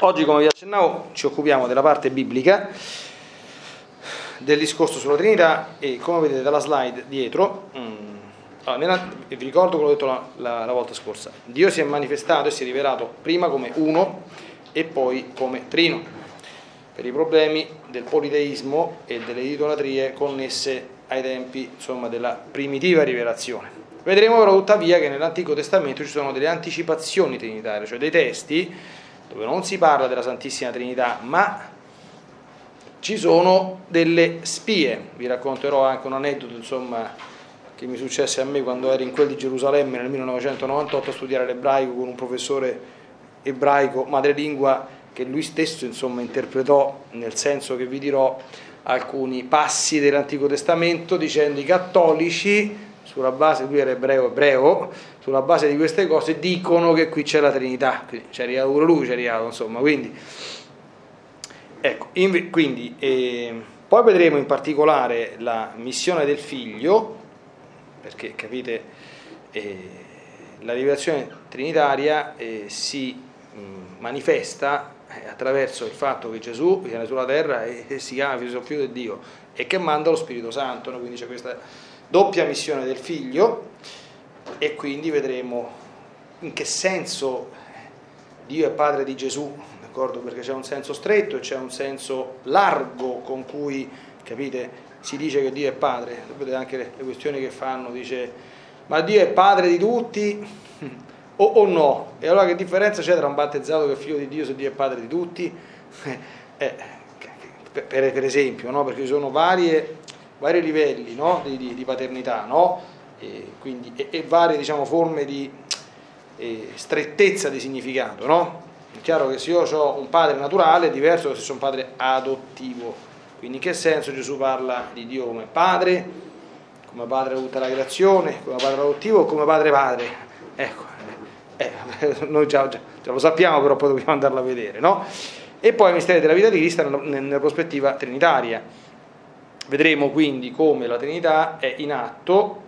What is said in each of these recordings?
Oggi, come vi accennavo, ci occupiamo della parte biblica del discorso sulla Trinità e come vedete dalla slide dietro, mm, allora, nella, vi ricordo quello detto la, la, la volta scorsa, Dio si è manifestato e si è rivelato prima come uno e poi come trino, per i problemi del politeismo e delle idolatrie connesse ai tempi insomma, della primitiva rivelazione. Vedremo però tuttavia che nell'Antico Testamento ci sono delle anticipazioni trinitarie, cioè dei testi dove non si parla della Santissima Trinità, ma ci sono delle spie. Vi racconterò anche un aneddoto, insomma, che mi successe a me quando ero in quel di Gerusalemme nel 1998 a studiare l'ebraico con un professore ebraico madrelingua che lui stesso, insomma, interpretò nel senso che vi dirò alcuni passi dell'Antico Testamento dicendo i cattolici sulla base, lui era ebreo ebreo, sulla base di queste cose dicono che qui c'è la Trinità, c'è arrivato pure lui, c'è arrivato, insomma, quindi, ecco, in, quindi eh, poi vedremo in particolare la missione del figlio, perché capite, eh, la rivelazione trinitaria eh, si mh, manifesta eh, attraverso il fatto che Gesù viene sulla terra e, e si chiama figlio di Dio e che manda lo Spirito Santo, no? quindi c'è questa doppia missione del figlio e quindi vedremo in che senso Dio è padre di Gesù, d'accordo? Perché c'è un senso stretto e c'è un senso largo con cui, capite, si dice che Dio è padre. Vedete anche le, le questioni che fanno, dice ma Dio è padre di tutti o, o, no? E allora che differenza c'è tra un battezzato che è figlio di Dio se Dio è padre di tutti? Eh, per, per, esempio, no? Perché ci sono varie vari livelli no? di, di, di, paternità no? E, quindi, e, e, varie diciamo, forme di eh, strettezza di significato. No? È chiaro che se io ho un padre naturale è diverso da se sono un padre adottivo. Quindi in che senso Gesù parla di Dio come padre, come padre tutta la creazione, come padre adottivo o come padre padre? Ecco, eh, eh, noi già, già, già, lo sappiamo, però poi dobbiamo andarlo a vedere. No? E poi i misteri della vita di Cristo nella prospettiva trinitaria Vedremo quindi come la Trinità è in atto,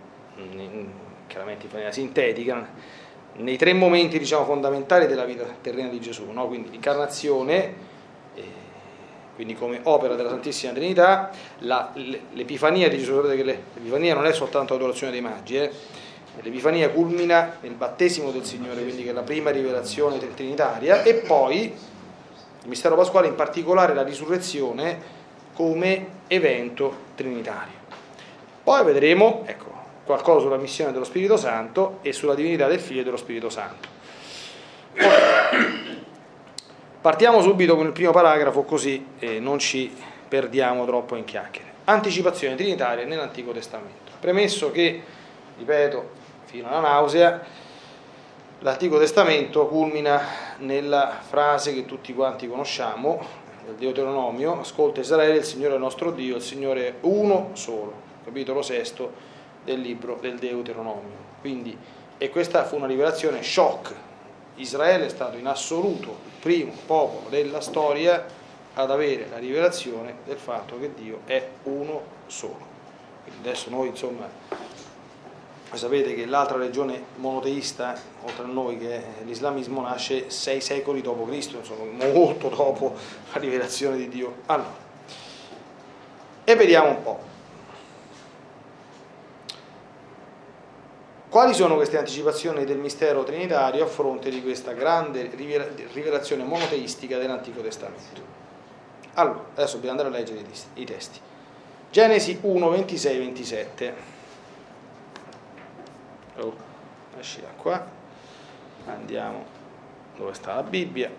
chiaramente in maniera sintetica, nei tre momenti diciamo, fondamentali della vita terrena di Gesù, no? quindi l'incarnazione, eh, quindi come opera della Santissima Trinità, la, l'Epifania di Gesù, sapete che l'Epifania non è soltanto l'adorazione dei magi, eh? l'Epifania culmina nel battesimo del Signore, quindi che è la prima rivelazione trinitaria, e poi il mistero pasquale, in particolare la risurrezione, come evento trinitario. Poi vedremo ecco, qualcosa sulla missione dello Spirito Santo e sulla divinità del Figlio e dello Spirito Santo. Partiamo subito con il primo paragrafo così eh, non ci perdiamo troppo in chiacchiere. Anticipazione trinitaria nell'Antico Testamento. Premesso che, ripeto, fino alla nausea, l'Antico Testamento culmina nella frase che tutti quanti conosciamo, del Deuteronomio, ascolta Israele, il Signore è il nostro Dio, il Signore è uno solo, capitolo sesto del libro del Deuteronomio. Quindi, e questa fu una rivelazione shock. Israele è stato in assoluto il primo popolo della storia ad avere la rivelazione del fatto che Dio è uno solo. Quindi adesso noi insomma sapete che l'altra religione monoteista, oltre a noi, che è l'islamismo, nasce sei secoli dopo Cristo, insomma, molto dopo la rivelazione di Dio. Allora, e vediamo un po'. Quali sono queste anticipazioni del mistero trinitario a fronte di questa grande rivelazione monoteistica dell'Antico Testamento? Allora, adesso dobbiamo andare a leggere i testi. Genesi 1, 26, 27 oh, esci da qua andiamo dove sta la Bibbia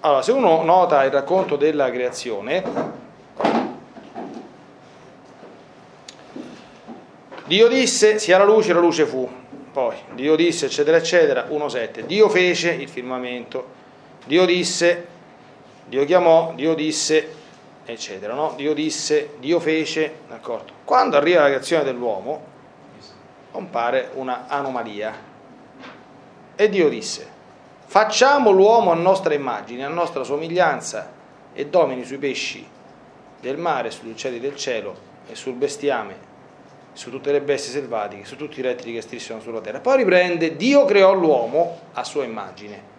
allora se uno nota il racconto della creazione Dio disse sia la luce la luce fu poi Dio disse eccetera eccetera 1.7 Dio fece il firmamento Dio disse Dio chiamò Dio disse eccetera. No? Dio disse, Dio fece, d'accordo. Quando arriva la creazione dell'uomo, compare una anomalia. E Dio disse, facciamo l'uomo a nostra immagine, a nostra somiglianza, e domini sui pesci del mare, sugli uccelli del cielo e sul bestiame su tutte le bestie selvatiche, su tutti i rettili che strisciano sulla terra. Poi riprende, Dio creò l'uomo a sua immagine.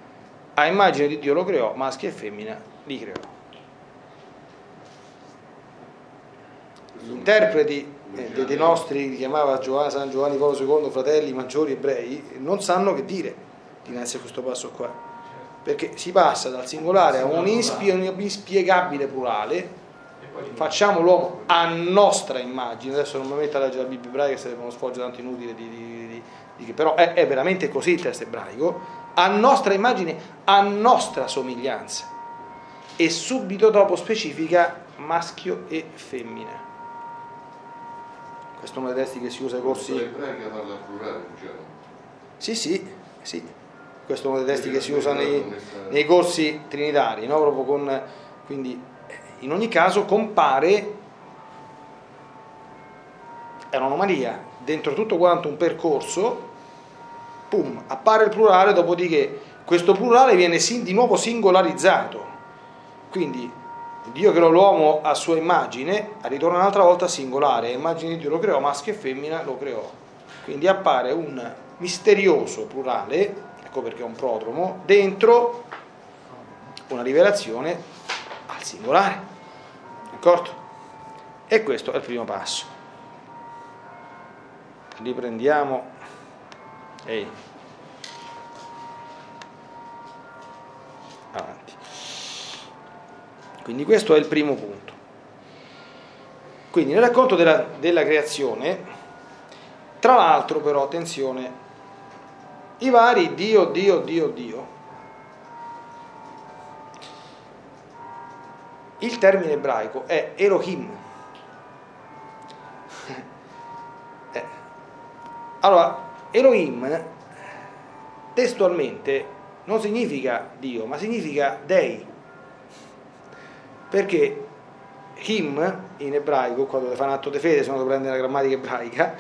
A immagine di Dio lo creò, maschio e femmina li creò. Gli interpreti eh, dei nostri, li chiamava Giovanni, San Giovanni Paolo II, fratelli maggiori ebrei, non sanno che dire dinanzi a questo passo qua. Perché si passa dal singolare a un inspiegabile plurale, facciamo l'uomo a nostra immagine, adesso non mi metto a leggere la Bibbia ebraica, sarebbe uno sfoggio tanto inutile di, di, di, però è, è, veramente così il testo ebraico, a nostra immagine, a nostra somiglianza. E subito dopo specifica maschio e femmina. Questo è uno dei testi che si usa ai corsi. ebraica parla plurale, diciamo. Sì, sì, sì. Questo è uno dei testi che si usa nei, nei corsi trinitari, no? Proprio con, quindi in ogni caso compare, è un'anomalia, dentro tutto quanto un percorso, pum, appare il plurale, dopodiché questo plurale viene di nuovo singolarizzato. Quindi Dio creò l'uomo a sua immagine, ritorna un'altra volta singolare, immagine di Dio lo creò, maschio e femmina lo creò. Quindi appare un misterioso plurale, ecco perché è un prodromo, dentro una rivelazione al singolare. D'accordo? E questo è il primo passo. Riprendiamo. Ehi. Avanti. Quindi questo è il primo punto. Quindi nel racconto della, della creazione, tra l'altro però, attenzione, i vari Dio, Dio, Dio, Dio, Il termine ebraico è Elohim. Eh. Allora, Elohim testualmente non significa Dio, ma significa Dei. Perché Him in ebraico, quando fa un atto di fede, se uno prende la grammatica ebraica,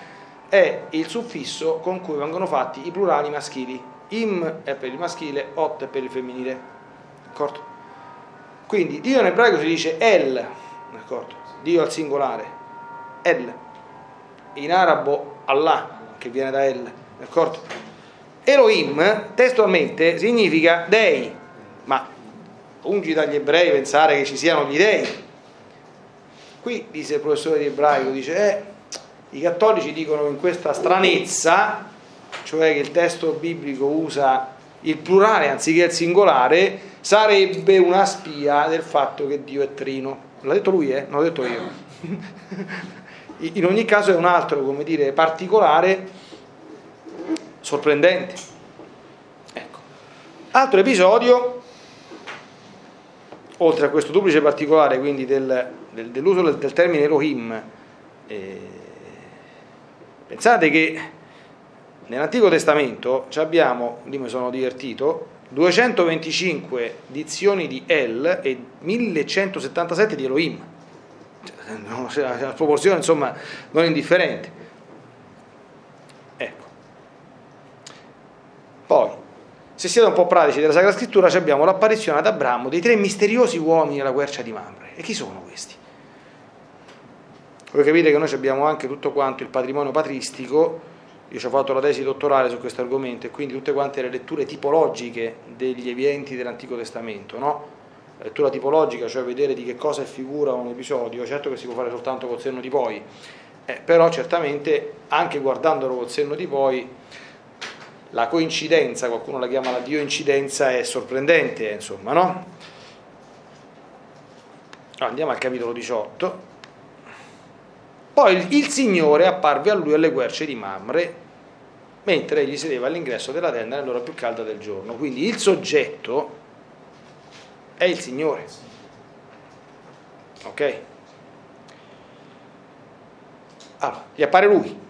è il suffisso con cui vengono fatti i plurali maschili. Im è per il maschile, Ot è per il femminile. D'accordo? Quindi Dio in ebraico si dice El, d'accordo? Dio al singolare, El. In arabo Allah, che viene da El, d'accordo? Elohim testualmente significa dei, ma lungi dagli ebrei pensare che ci siano gli dei. Qui dice il professore di ebraico, dice, eh, i cattolici dicono in questa stranezza, cioè che il testo biblico usa il plurale anziché il singolare, sarebbe una spia del fatto che Dio è trino. L'ha detto lui, eh? Non l'ho detto io. In ogni caso è un altro, come dire, particolare, sorprendente. Ecco. Altro episodio, oltre a questo duplice particolare, quindi del, del, dell'uso del, termine Elohim, eh, pensate che Nell'Antico Testamento abbiamo, lì mi sono divertito, 225 dizioni di El e 1177 di Elohim. Cioè, una proporzione insomma non indifferente. Ecco. Poi, se siete un po' pratici della Sacra Scrittura, abbiamo l'apparizione ad Abramo dei tre misteriosi uomini della quercia di Mamre. E chi sono questi? Voi capite che noi abbiamo anche tutto quanto il patrimonio patristico io ci ho fatto la tesi dottorale su questo argomento e quindi tutte quante le letture tipologiche degli eventi dell'Antico Testamento, no? La lettura tipologica, cioè vedere di che cosa è figura un episodio, certo che si può fare soltanto col senno di poi, eh, però certamente anche guardandolo col senno di poi la coincidenza, qualcuno la chiama la dio-incidenza, è sorprendente, insomma, no? Andiamo al capitolo 18. Poi il Signore apparve a lui alle querce di Mamre, mentre egli sedeva all'ingresso della tenda nell'ora più calda del giorno. Quindi il soggetto è il Signore. Ok? Allora, gli appare lui.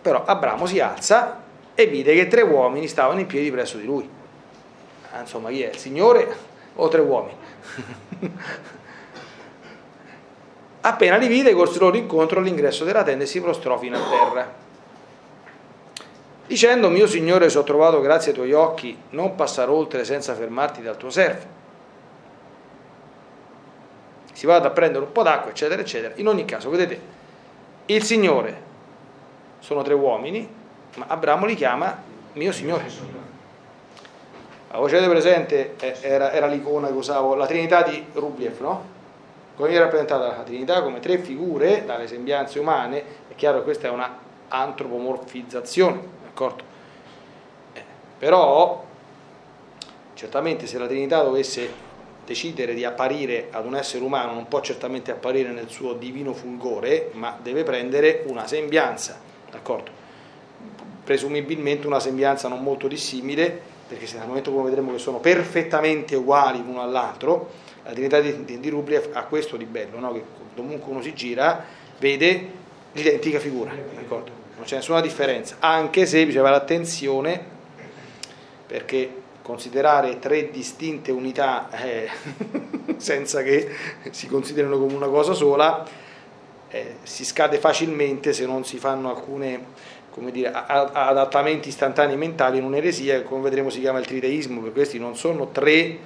Però Abramo si alza e vide che tre uomini stavano in piedi presso di lui. Ah, insomma, chi è? Il Signore o tre uomini? Appena li vide, corse loro incontro all'ingresso della tenda e si prostrò fino a terra. Dicendo, mio Signore, se ho trovato grazie ai tuoi occhi, non passare oltre senza fermarti dal tuo servo. Si vada a prendere un po' d'acqua, eccetera, eccetera. In ogni caso, vedete, il Signore sono tre uomini, ma Abramo li chiama mio Signore. La avete presente era, era l'icona che usavo, la Trinità di Rubliev, no? Come viene rappresentata la Trinità come tre figure dalle sembianze umane, è chiaro che questa è una antropomorfizzazione, d'accordo? Eh, però, certamente se la Trinità dovesse decidere di apparire ad un essere umano non può certamente apparire nel suo divino fulgore, ma deve prendere una sembianza, d'accordo? Presumibilmente una sembianza non molto dissimile, perché se nel momento come vedremo che sono perfettamente uguali l'uno all'altro, la Trinità di, di, di Rubliev ha questo di bello, no? che comunque uno si gira, vede l'identica figura, d'accordo? Non c'è nessuna differenza, anche se bisogna fare attenzione perché considerare tre distinte unità eh, senza che si considerino come una cosa sola eh, si scade facilmente se non si fanno alcune dire, adattamenti istantanei mentali in un'eresia che come vedremo si chiama il triteismo, perché questi non sono tre,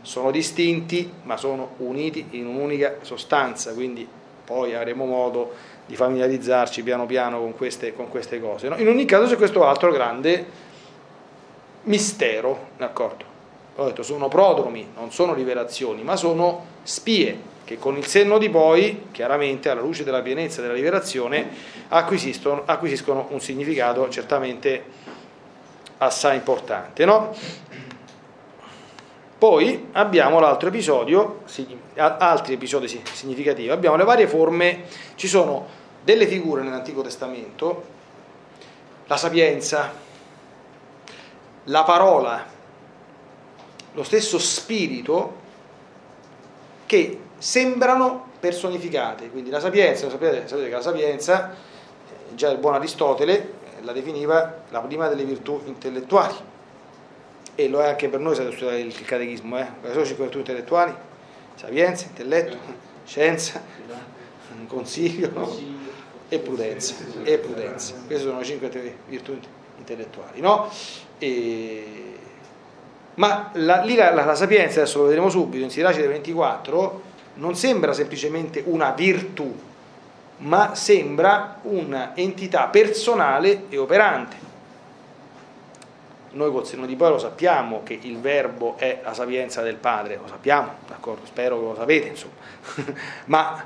sono distinti ma sono uniti in un'unica sostanza, quindi poi avremo modo di familiarizzarci piano piano con queste, con queste cose. No? In ogni caso c'è questo altro grande mistero, d'accordo? Ho detto, sono prodromi, non sono rivelazioni, ma sono spie che con il senno di poi, chiaramente alla luce della pienezza della rivelazione, acquisiscono, acquisiscono un significato certamente assai importante. No? Poi abbiamo l'altro episodio, altri episodi significativi, abbiamo le varie forme, ci sono delle figure nell'Antico Testamento, la sapienza, la parola, lo stesso spirito che sembrano personificate. Quindi la sapienza, sapete, sapete che la sapienza, eh, già il buon Aristotele eh, la definiva la prima delle virtù intellettuali. E lo è anche per noi se studiare il catechismo, eh? Le cinque virtù intellettuali? Sapienza, intelletto, scienza, consiglio no? e prudenza. E prudenza. Queste sono le cinque virtù intellettuali, no? E... Ma la, lì la, la, la, sapienza, adesso lo vedremo subito, in Siracide 24, non sembra semplicemente una virtù, ma sembra un'entità personale e operante. Noi col senno di poi lo sappiamo che il verbo è la sapienza del Padre, lo sappiamo, d'accordo? Spero che lo sapete, insomma. ma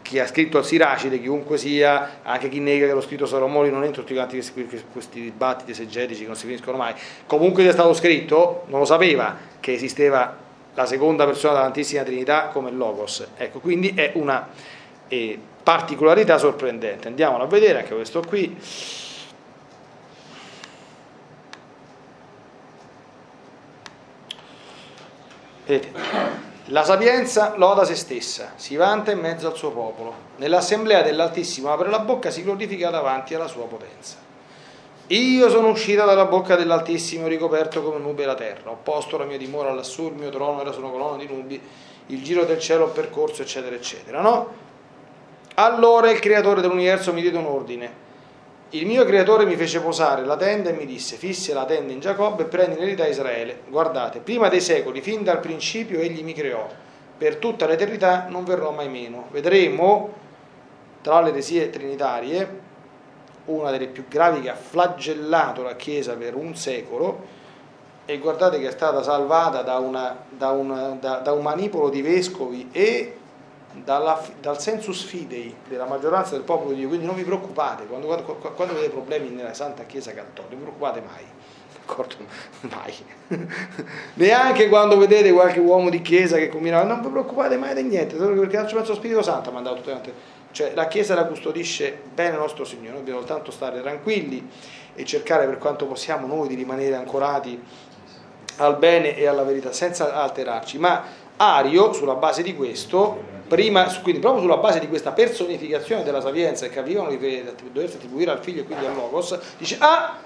chi ha scritto al Siracide, chiunque sia, anche chi nega che lo scritto Salomone, non entro tutti questi, questi dibattiti esegetici che non si finiscono mai, comunque sia stato scritto, non lo sapeva che esisteva la seconda persona della Santissima Trinità come Logos. Ecco, quindi è una eh, particolarità sorprendente. Andiamolo a vedere anche questo qui. Vedete. La sapienza loda se stessa, si vanta in mezzo al suo popolo. Nell'assemblea dell'Altissimo apre la bocca, si glorifica davanti alla sua potenza. Io sono uscita dalla bocca dell'Altissimo, ricoperto come nube la terra. Ho posto la mia dimora lassù, il mio trono era su una colonna di nubi, il giro del cielo ho percorso, eccetera, eccetera. No? Allora il creatore dell'universo mi diede un ordine il mio creatore mi fece posare la tenda e mi disse, fisse la tenda in Giacobbe e prendi in eredità Israele. Guardate, prima dei secoli, fin dal principio, egli mi creò. Per tutta l'eternità non verrò mai meno. Vedremo, tra le eresie trinitarie, una delle più gravi che ha flagellato la Chiesa per un secolo, e guardate che è stata salvata da, una, da, una, da, da un manipolo di vescovi e dalla, dal sensus fidei della maggioranza del popolo di Dio, quindi non vi preoccupate, quando, quando, quando avete problemi nella Santa Chiesa Cattolica, non vi preoccupate mai, d'accordo? Mai. Neanche quando vedete qualche uomo di Chiesa che combina, non vi preoccupate mai di niente, perché non c'è lo Spirito Santo ha mandato tutte quante. Cioè la Chiesa la custodisce bene il nostro Signore, noi dobbiamo soltanto stare tranquilli e cercare per quanto possiamo noi di rimanere ancorati al bene e alla verità senza alterarci, ma Ario sulla base di questo prima, quindi proprio sulla base di questa personificazione della sapienza che avevano di doversi attribuire al figlio e quindi al Logos, dice, ah,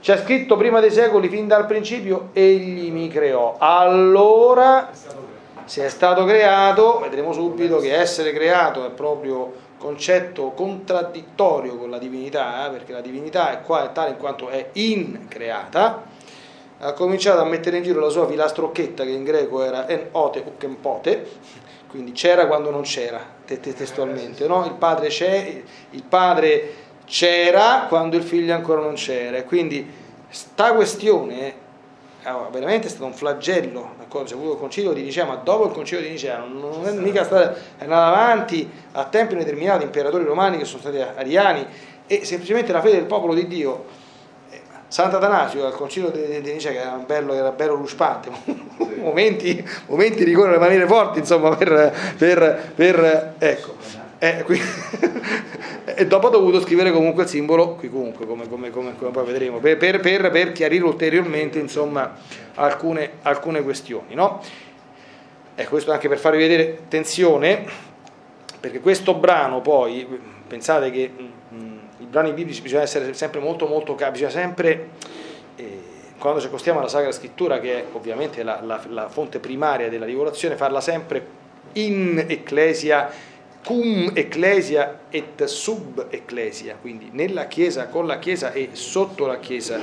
c'è scritto prima dei secoli, fin dal principio, egli mi creò. Allora, se è stato creato, vedremo subito che essere creato è proprio concetto contraddittorio con la divinità, eh, perché la divinità è qua è tale in quanto è increata, ha cominciato a mettere in giro la sua filastrocchetta che in greco era en ote ukempote, quindi c'era quando non c'era, testualmente, no? il padre c'è, il padre c'era quando il figlio ancora non c'era. Quindi sta questione allora, veramente è stato un flagello, d'accordo? C'è avuto il concilio di Nicea, ma dopo il concilio di Nicea non è mica stato, è andato avanti a tempi determinati imperatori romani che sono stati ariani e semplicemente la fede del popolo di Dio. Sant'Atanasio al concilio di, di Nicea, che era bello, era bello ruspante, momenti, momenti di correre maniere forti, insomma, per, per, per ecco. Eh, e dopo ha dovuto scrivere comunque il simbolo qui comunque, come, come, come, come poi vedremo, per, per, per, chiarire ulteriormente insomma, alcune, alcune questioni. No? Ecco, questo anche per farvi vedere tensione, perché questo brano poi, pensate che mh, i brani biblici bisogna essere sempre molto molto bisogna sempre, eh, quando ci accostiamo alla Sacra Scrittura, che è ovviamente la, la, la fonte primaria della rivelazione, farla sempre in ecclesia cum ecclesia et sub ecclesia, quindi nella Chiesa, con la Chiesa e sotto la Chiesa,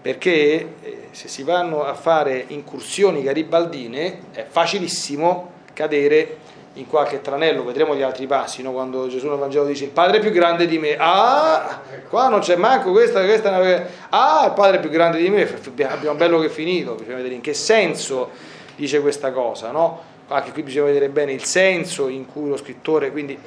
perché eh, se si vanno a fare incursioni garibaldine è facilissimo cadere in qualche tranello, vedremo gli altri passi, no? quando Gesù nel Vangelo dice il Padre è più grande di me, ah, qua non c'è manco questa, questa ah, il Padre è più grande di me, abbiamo bello che è finito, bisogna vedere in che senso dice questa cosa, no? anche qui bisogna vedere bene il senso in cui lo scrittore, quindi,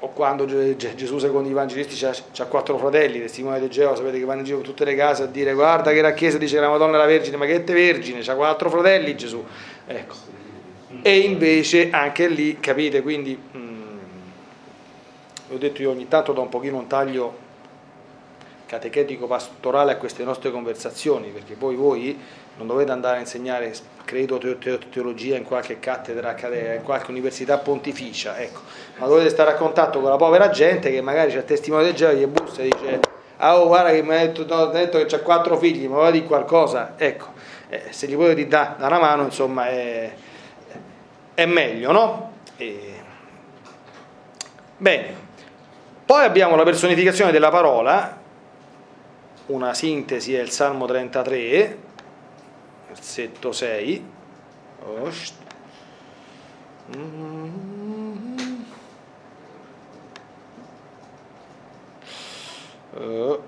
o quando Gesù secondo i evangelisti ha quattro fratelli, testimoni di Geova, sapete che vanno in giro per tutte le case a dire guarda che la Chiesa dice che la Madonna è la Vergine, ma che è vergine, c'ha quattro fratelli Gesù. Ecco. E invece anche lì, capite, quindi, mh, mm, ho detto io ogni tanto do un pochino un taglio catechetico pastorale a queste nostre conversazioni, perché poi voi non dovete andare a insegnare credo teologia in qualche cattedra in qualche università pontificia, ecco. ma dovete stare a contatto con la povera gente che magari c'è il testimone del Geova gli bussa e dice ah oh, guarda che mi ha detto, no, detto che ha quattro figli, ma va di qualcosa, ecco, eh, se gli potete dare da una mano insomma è, è meglio, no? E... Bene, poi abbiamo la personificazione della parola, una sintesi è il Salmo 33, versetto 6. Uh,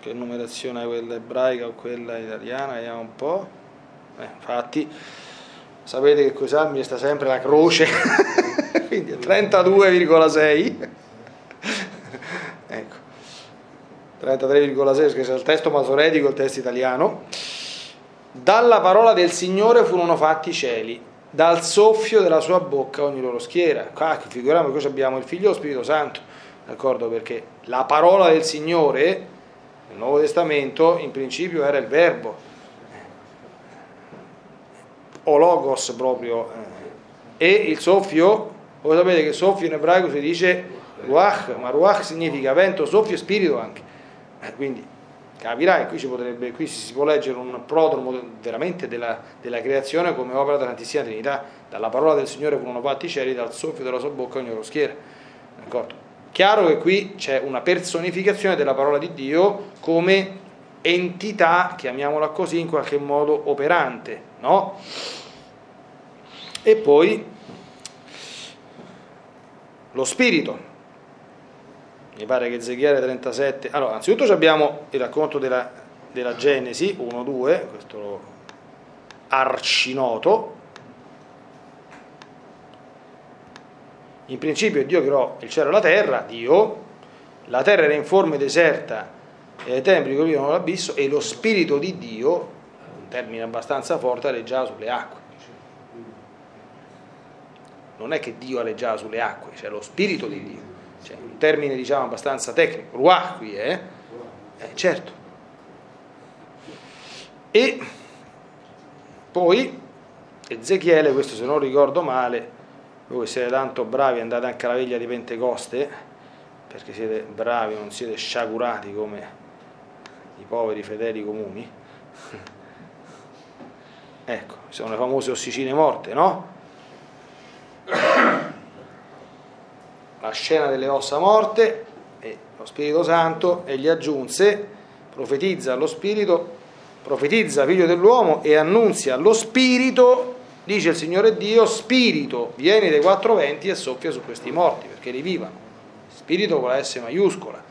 che numerazione è quella ebraica o quella italiana? Vediamo un po'. Eh, infatti, sapete che con i salmi sta sempre la croce, quindi è 32,6. 33,6 che è il testo masoretico, il testo italiano. Dalla parola del Signore furono fatti i cieli, dal soffio della sua bocca ogni loro schiera. Qua figuriamo che abbiamo il Figlio e lo Spirito Santo, d'accordo? Perché la parola del Signore nel Nuovo Testamento in principio era il verbo, o logos proprio, eh. e il soffio, voi sapete che soffio in ebraico si dice ruach, ma ruach significa vento, soffio e spirito anche. Eh, quindi capirai, qui, potrebbe, qui si può leggere un prodromo veramente della, della, creazione come opera della Santissima Trinità. Dalla parola del Signore furono fatti i cieli, dal soffio della sua bocca ogni loro schiera. D'accordo? Chiaro che qui c'è una personificazione della parola di Dio come entità, chiamiamola così, in qualche modo operante, no? E poi lo spirito, mi pare che Ezechiele 37, allora anzitutto abbiamo il racconto della, della Genesi 1-2, questo arcinoto, in principio Dio creò il cielo e la terra, Dio, la terra era in forma deserta e ai templi coprivano l'abisso e lo spirito di Dio, un termine abbastanza forte, aleggiava sulle acque. Non è che Dio aleggiava sulle acque, c'è cioè lo spirito di Dio cioè, un termine diciamo abbastanza tecnico, ruah qui eh? eh, certo. E poi Ezechiele, questo se non ricordo male, voi siete tanto bravi, andate anche alla veglia di Pentecoste, perché siete bravi, non siete sciagurati come i poveri fedeli comuni. ecco, sono le famose ossicine morte, no? la scena delle ossa morte e lo Spirito Santo e gli aggiunse, profetizza allo Spirito, profetizza figlio dell'uomo e annunzia allo Spirito dice il Signore Dio, spirito, vieni dai quattro venti e soffia su questi morti, perché rivivano. Spirito con la S maiuscola.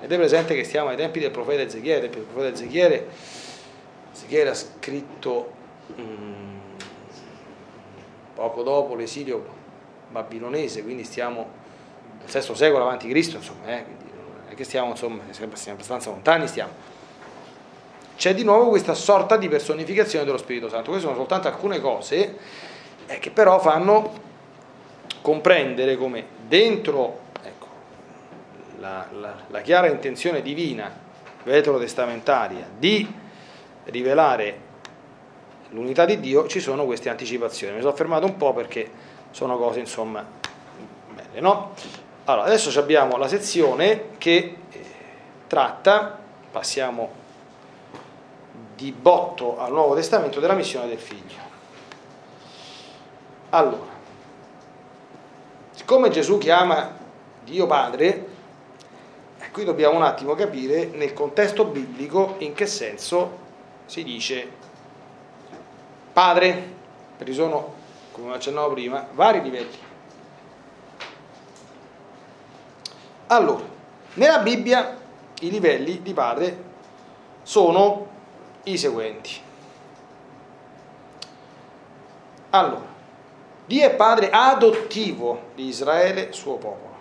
Ed presente che stiamo ai tempi del profeta Ezechiele, perché il profeta Ezechiele, Ezechiele ha scritto mm, poco dopo l'esilio babilonese, quindi stiamo nel VI secolo avanti Cristo, insomma, eh, non è che stiamo, insomma, siamo abbastanza lontani, stiamo c'è di nuovo questa sorta di personificazione dello Spirito Santo. Queste sono soltanto alcune cose eh, che però fanno comprendere come dentro la, la, la, chiara intenzione divina veterotestamentaria di rivelare l'unità di Dio ci sono queste anticipazioni. Mi sono fermato un po' perché sono cose insomma belle, no? Allora, adesso abbiamo la sezione che eh, tratta, passiamo di botto al Nuovo Testamento della missione del figlio. Allora, siccome Gesù chiama Dio Padre, qui dobbiamo un attimo capire nel contesto biblico in che senso si dice Padre, perché sono, come accennavo prima, vari livelli. Allora, nella Bibbia i livelli di Padre sono i seguenti. Allora, Dio è padre adottivo di Israele, suo popolo.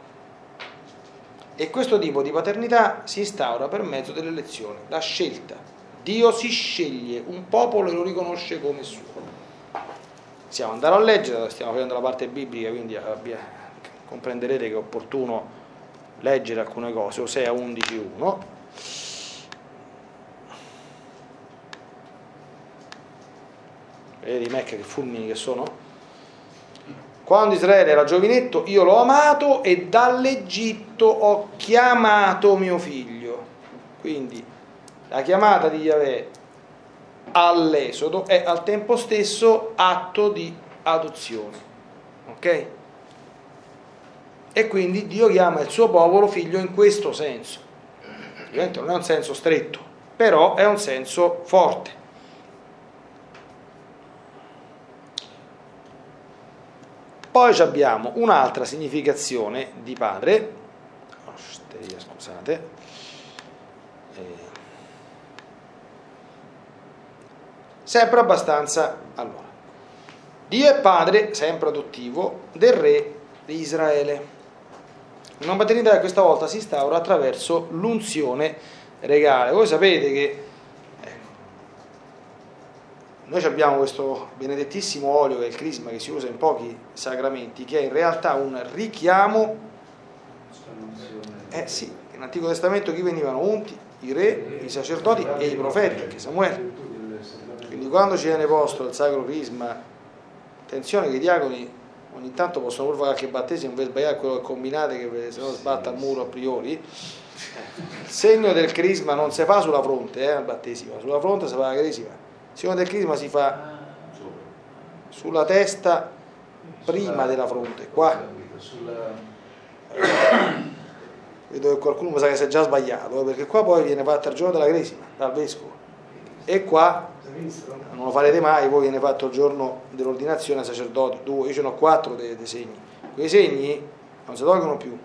E questo tipo di paternità si instaura per mezzo dell'elezione, la scelta. Dio si sceglie un popolo e lo riconosce come suo. Possiamo andare a leggere, stiamo facendo la parte biblica, quindi abbia, comprenderete che è opportuno leggere alcune cose. Osea 11.1 vedete i che fulmini che sono? Quando Israele era giovinetto io l'ho amato e dall'Egitto ho chiamato mio figlio. Quindi la chiamata di Yahweh all'esodo è al tempo stesso atto di adozione. Ok? E quindi Dio chiama il suo popolo figlio in questo senso. Ovviamente non è un senso stretto, però è un senso forte. Poi abbiamo un'altra significazione di padre, osteria, scusate, eh, sempre abbastanza, allora, Dio è padre, sempre adottivo, del re di Israele. Una paternità che questa volta si instaura attraverso l'unzione regale. Voi sapete che noi abbiamo questo benedettissimo olio che è il crisma che si usa in pochi sacramenti, che è in realtà un richiamo. Eh sì, nell'Antico Testamento chi venivano unti? I re, i sacerdoti e i profeti, anche Samuele. Quindi quando ci viene posto il sacro crisma, attenzione che i diaconi ogni tanto possono pure fare qualche battesimo per sbagliare quello che combinate, che se no sbatta al muro a priori. Il segno del crisma non si fa sulla fronte, eh, il battesimo, sulla fronte si fa la crisma il segno del crisma si fa sulla testa prima della fronte, qua. Vedo che qualcuno mi sa che si è già sbagliato, eh, perché qua poi viene fatta il giorno della crisma dal vescovo. E qua non lo farete mai, poi viene fatto il giorno dell'ordinazione ai sacerdoti, due, io ce ne ho quattro dei, dei segni. Quei segni non si tolgono più,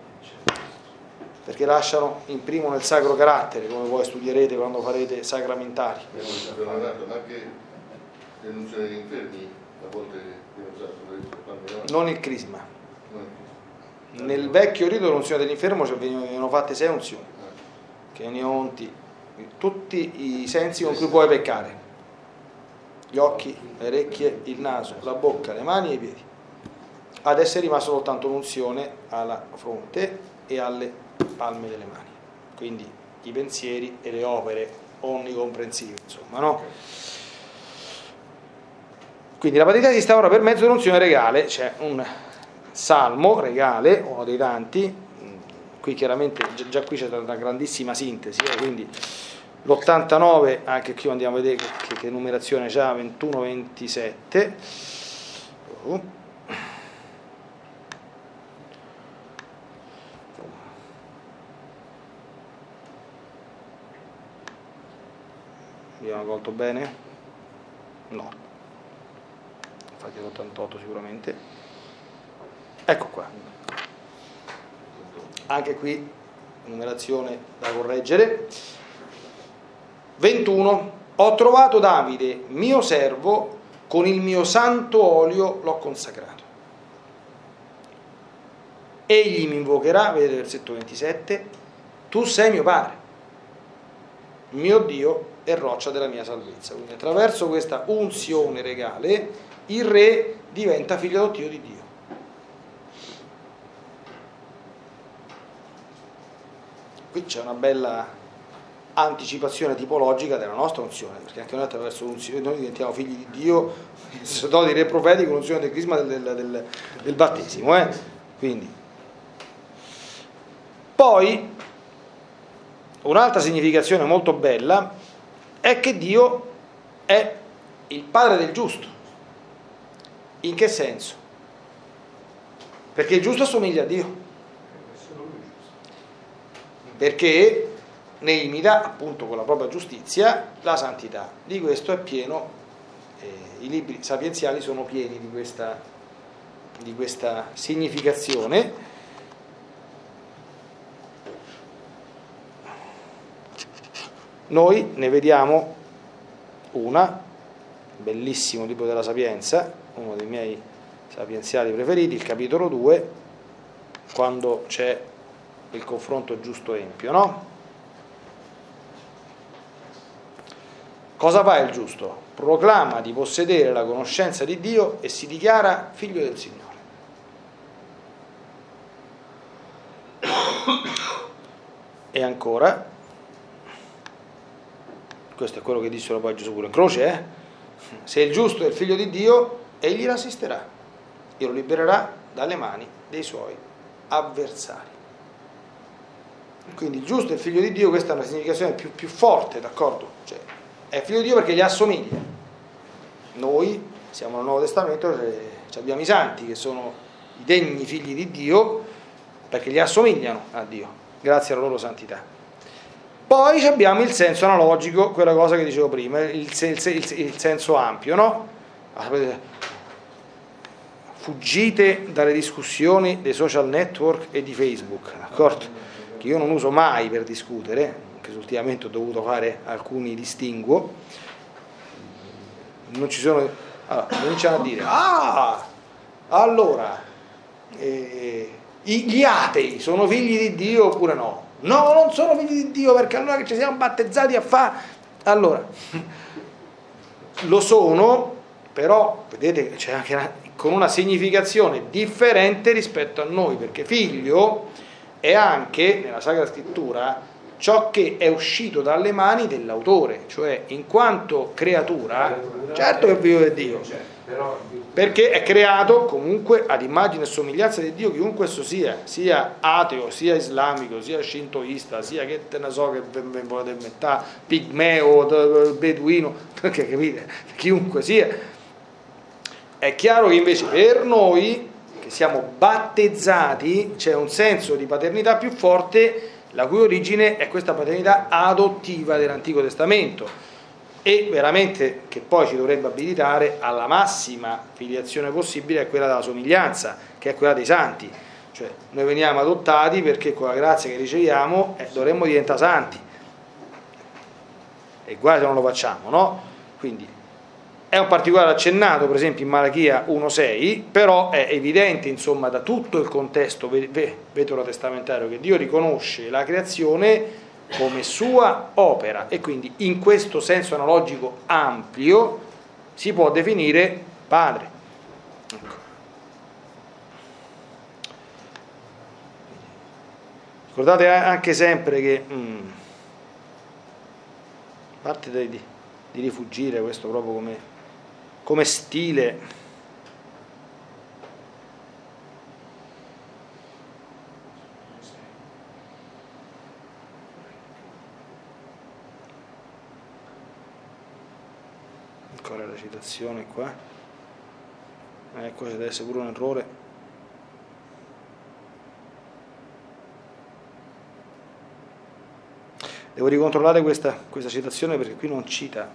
perché lasciano, imprimono il sacro carattere, come voi studierete quando farete sacramentari. anche l'enunciare degli infermi, a volte Non il crisma. Nel vecchio rito dell'unzione dell'infermo venivano fatte sei unzioni, che ne onti tutti i sensi con cui puoi peccare. Gli occhi, le orecchie, il naso, la bocca, le mani e i piedi. Adesso è rimasta soltanto un'unzione alla fronte e alle palme delle mani. Quindi i pensieri e le opere onnicomprensive, insomma, no? Quindi la paternità si instaura per mezzo dell'unzione regale, c'è un salmo regale, uno dei tanti, qui chiaramente già qui c'è una grandissima sintesi, eh, quindi l'89, anche qui andiamo a vedere che, che numerazione c'ha, 21-27. Oh. Abbiamo colto bene? No. infatti è 88 sicuramente. Ecco qua. Anche qui numerazione da correggere. 21. Ho trovato Davide, mio servo, con il mio santo olio l'ho consacrato. Egli mi invocherà, vedete versetto 27, tu sei mio padre, mio Dio e roccia della mia salvezza. Quindi attraverso questa unzione regale il re diventa figlio adottivo di Dio. Qui c'è una bella anticipazione tipologica della nostra unzione, perché anche noi attraverso l'unzione noi diventiamo figli di Dio, sacerdoti, re profetico, l'unzione del crisma del, del, del battesimo. Eh? Quindi. Poi, un'altra significazione molto bella è che Dio è il Padre del giusto. In che senso? Perché il giusto assomiglia a Dio. Perché ne imita appunto con la propria giustizia la santità. Di questo è pieno, eh, i libri sapienziali sono pieni di questa, di questa significazione. Noi ne vediamo una, bellissimo libro della Sapienza, uno dei miei sapienziali preferiti, il capitolo 2, quando c'è il confronto giusto empio, no? Cosa fa il giusto? Proclama di possedere la conoscenza di Dio e si dichiara figlio del Signore. E ancora, questo è quello che dissero poi Gesù pure in croce, eh? se il giusto è il figlio di Dio, egli l'assisterà e lo libererà dalle mani dei suoi avversari. Quindi il giusto è il figlio di Dio, questa è una significazione più, più forte, d'accordo? Cioè, è figlio di Dio perché gli assomiglia. Noi siamo nel Nuovo Testamento, abbiamo i santi che sono i degni figli di Dio perché gli assomigliano a Dio, grazie alla loro santità. Poi abbiamo il senso analogico, quella cosa che dicevo prima, il, il, il, il senso ampio, no? Fuggite dalle discussioni dei social network e di Facebook, d'accordo? Che io non uso mai per discutere, anche se ultimamente ho dovuto fare alcuni distinguo, non ci sono... Allora, cominciano a dire, ah, allora, eh, gli atei sono figli di Dio oppure no? No, non sono figli di Dio perché allora che ci siamo battezzati a fare... Allora, lo sono, però vedete c'è anche una, con una significazione differente rispetto a noi, perché figlio è anche, nella Sacra Scrittura, ciò che è uscito dalle mani dell'autore, cioè in quanto creatura, certo che figlio di Dio, perché è creato comunque ad immagine e somiglianza di Dio, chiunque esso sia, sia ateo, sia islamico, sia scintoista, sia che te ne so che volete metà, pigmeo, beduino, perché capite, chiunque sia. È chiaro che invece per noi, che siamo battezzati, c'è un senso di paternità più forte la cui origine è questa paternità adottiva dell'Antico Testamento e veramente che poi ci dovrebbe abilitare alla massima filiazione possibile è quella della somiglianza, che è quella dei santi. Cioè noi veniamo adottati perché con la grazia che riceviamo eh, dovremmo diventare santi. E guai se non lo facciamo, no? Quindi è un particolare accennato, per esempio, in Malachia 1.6, però è evidente, insomma, da tutto il contesto veterotestamentario che Dio riconosce la creazione come sua opera e quindi in questo senso analogico ampio si può definire padre. Ecco. Ricordate anche sempre che, mm, parte di, di rifugire questo proprio come come stile. citazione qua. Ecco qua deve essere pure un errore. Devo ricontrollare questa, questa citazione perché qui non cita.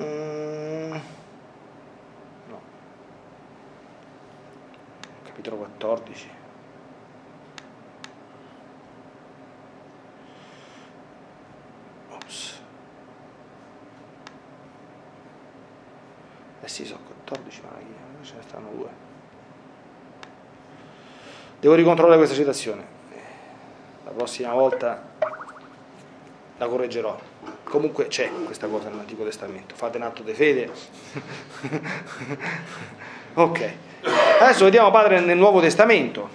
Mm, no. Capitolo 14 Eh sì, sono 14, ma ce ne stanno due. Devo ricontrollare questa citazione. La prossima volta la correggerò. Comunque c'è questa cosa nell'Antico Testamento. Fate un atto di fede. ok. Adesso vediamo Padre nel Nuovo Testamento.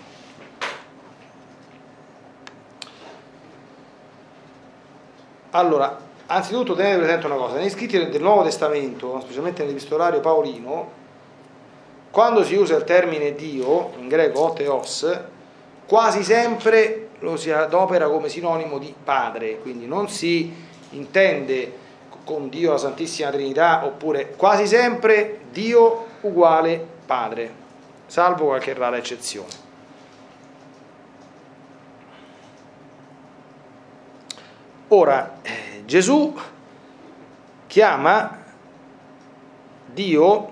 Allora, anzitutto tenete presente una cosa, negli scritti del Nuovo Testamento, specialmente nell'epistolario paolino, quando si usa il termine Dio, in greco oteos, quasi sempre lo si adopera come sinonimo di padre, quindi non si intende con Dio la Santissima Trinità, oppure quasi sempre Dio uguale padre, salvo qualche rara eccezione. Ora, eh, Gesù chiama Dio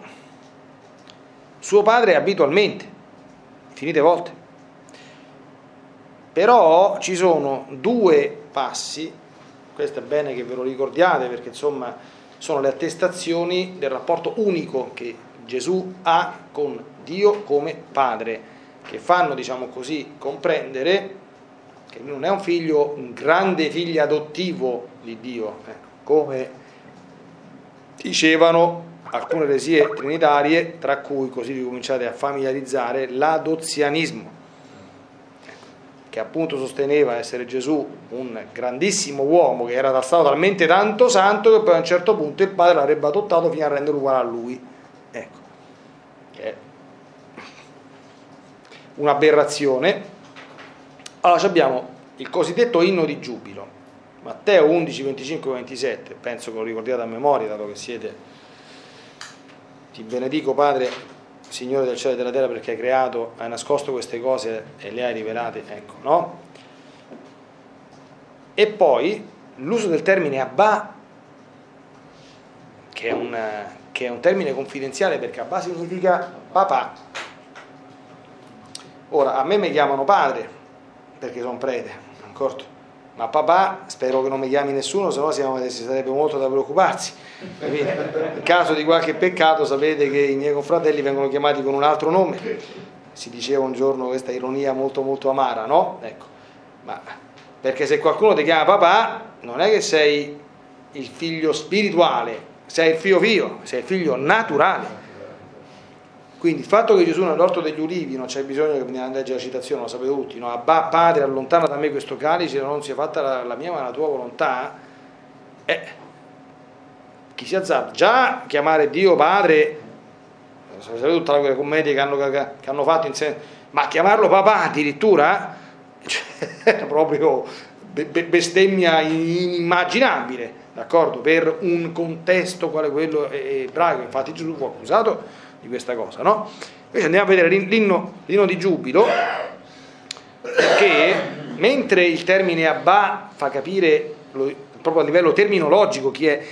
suo padre abitualmente, infinite volte. Però ci sono due passi, questo è bene che ve lo ricordiate perché insomma sono le attestazioni del rapporto unico che Gesù ha con Dio come padre, che fanno, diciamo così, comprendere che non è un figlio, un grande figlio adottivo di Dio, ecco, come dicevano alcune eresie trinitarie, tra cui così vi cominciate a familiarizzare l'adozianismo, che appunto sosteneva essere Gesù un grandissimo uomo che era stato talmente tanto santo che poi a un certo punto il padre l'avrebbe adottato fino a renderlo uguale a lui. Ecco, è un'aberrazione. Allora abbiamo il cosiddetto inno di giubilo, Matteo 11, 25, 27, penso che lo ricordiate a memoria, dato che siete ti benedico Padre, Signore del cielo e della terra, perché hai creato, hai nascosto queste cose e le hai rivelate, ecco, no? E poi l'uso del termine Abba, che è un, che è un termine confidenziale perché Abba significa papà. Ora, a me mi chiamano padre, perché sono prete, d'accordo? Ma papà, spero che non mi chiami nessuno, se no si sarebbe molto da preoccuparsi. In caso di qualche peccato sapete che i miei confratelli vengono chiamati con un altro nome. Si diceva un giorno questa ironia molto molto amara, no? Ecco. Ma perché se qualcuno ti chiama papà, non è che sei il figlio spirituale, sei il figlio figlio, sei il figlio naturale. Quindi il fatto che Gesù nell'orto degli ulivi, non c'è bisogno che andiamo a leggere la citazione, lo sapete tutti, no? Abba, padre, allontana da me questo calice, non sia fatta la, la mia ma la tua volontà, eh, chi si azzarda? Già chiamare Dio padre, sapete tutte le commedie che hanno, che hanno fatto insieme, ma chiamarlo papà addirittura, cioè, proprio bestemmia inimmaginabile, d'accordo? Per un contesto quale quello ebraico, infatti Gesù fu accusato di questa cosa, no? Invece andiamo a vedere l'inno, l'inno di giubilo, che mentre il termine Abba fa capire lo, proprio a livello terminologico chi è,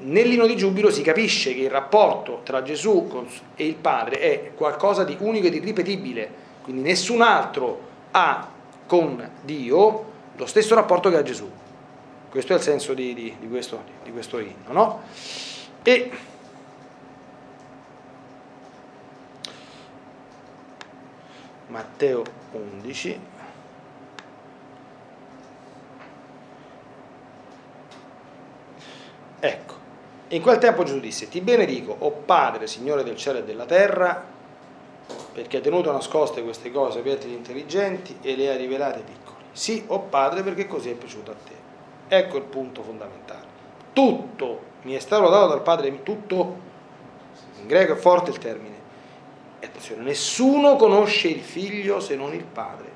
nell'inno di giubilo si capisce che il rapporto tra Gesù e il Padre è qualcosa di unico e di ripetibile, quindi nessun altro ha con Dio lo stesso rapporto che ha Gesù. Questo è il senso di, di, di, questo, di questo inno, no? E Matteo 11. Ecco, in quel tempo Gesù disse, ti benedico, o Padre, Signore del cielo e della terra, perché hai tenuto nascoste queste cose aperti agli intelligenti e le hai rivelate ai piccoli. Sì, o Padre, perché così è piaciuto a te. Ecco il punto fondamentale. Tutto mi è stato dato dal Padre, tutto, in greco è forte il termine, attenzione, nessuno conosce il figlio se non il padre.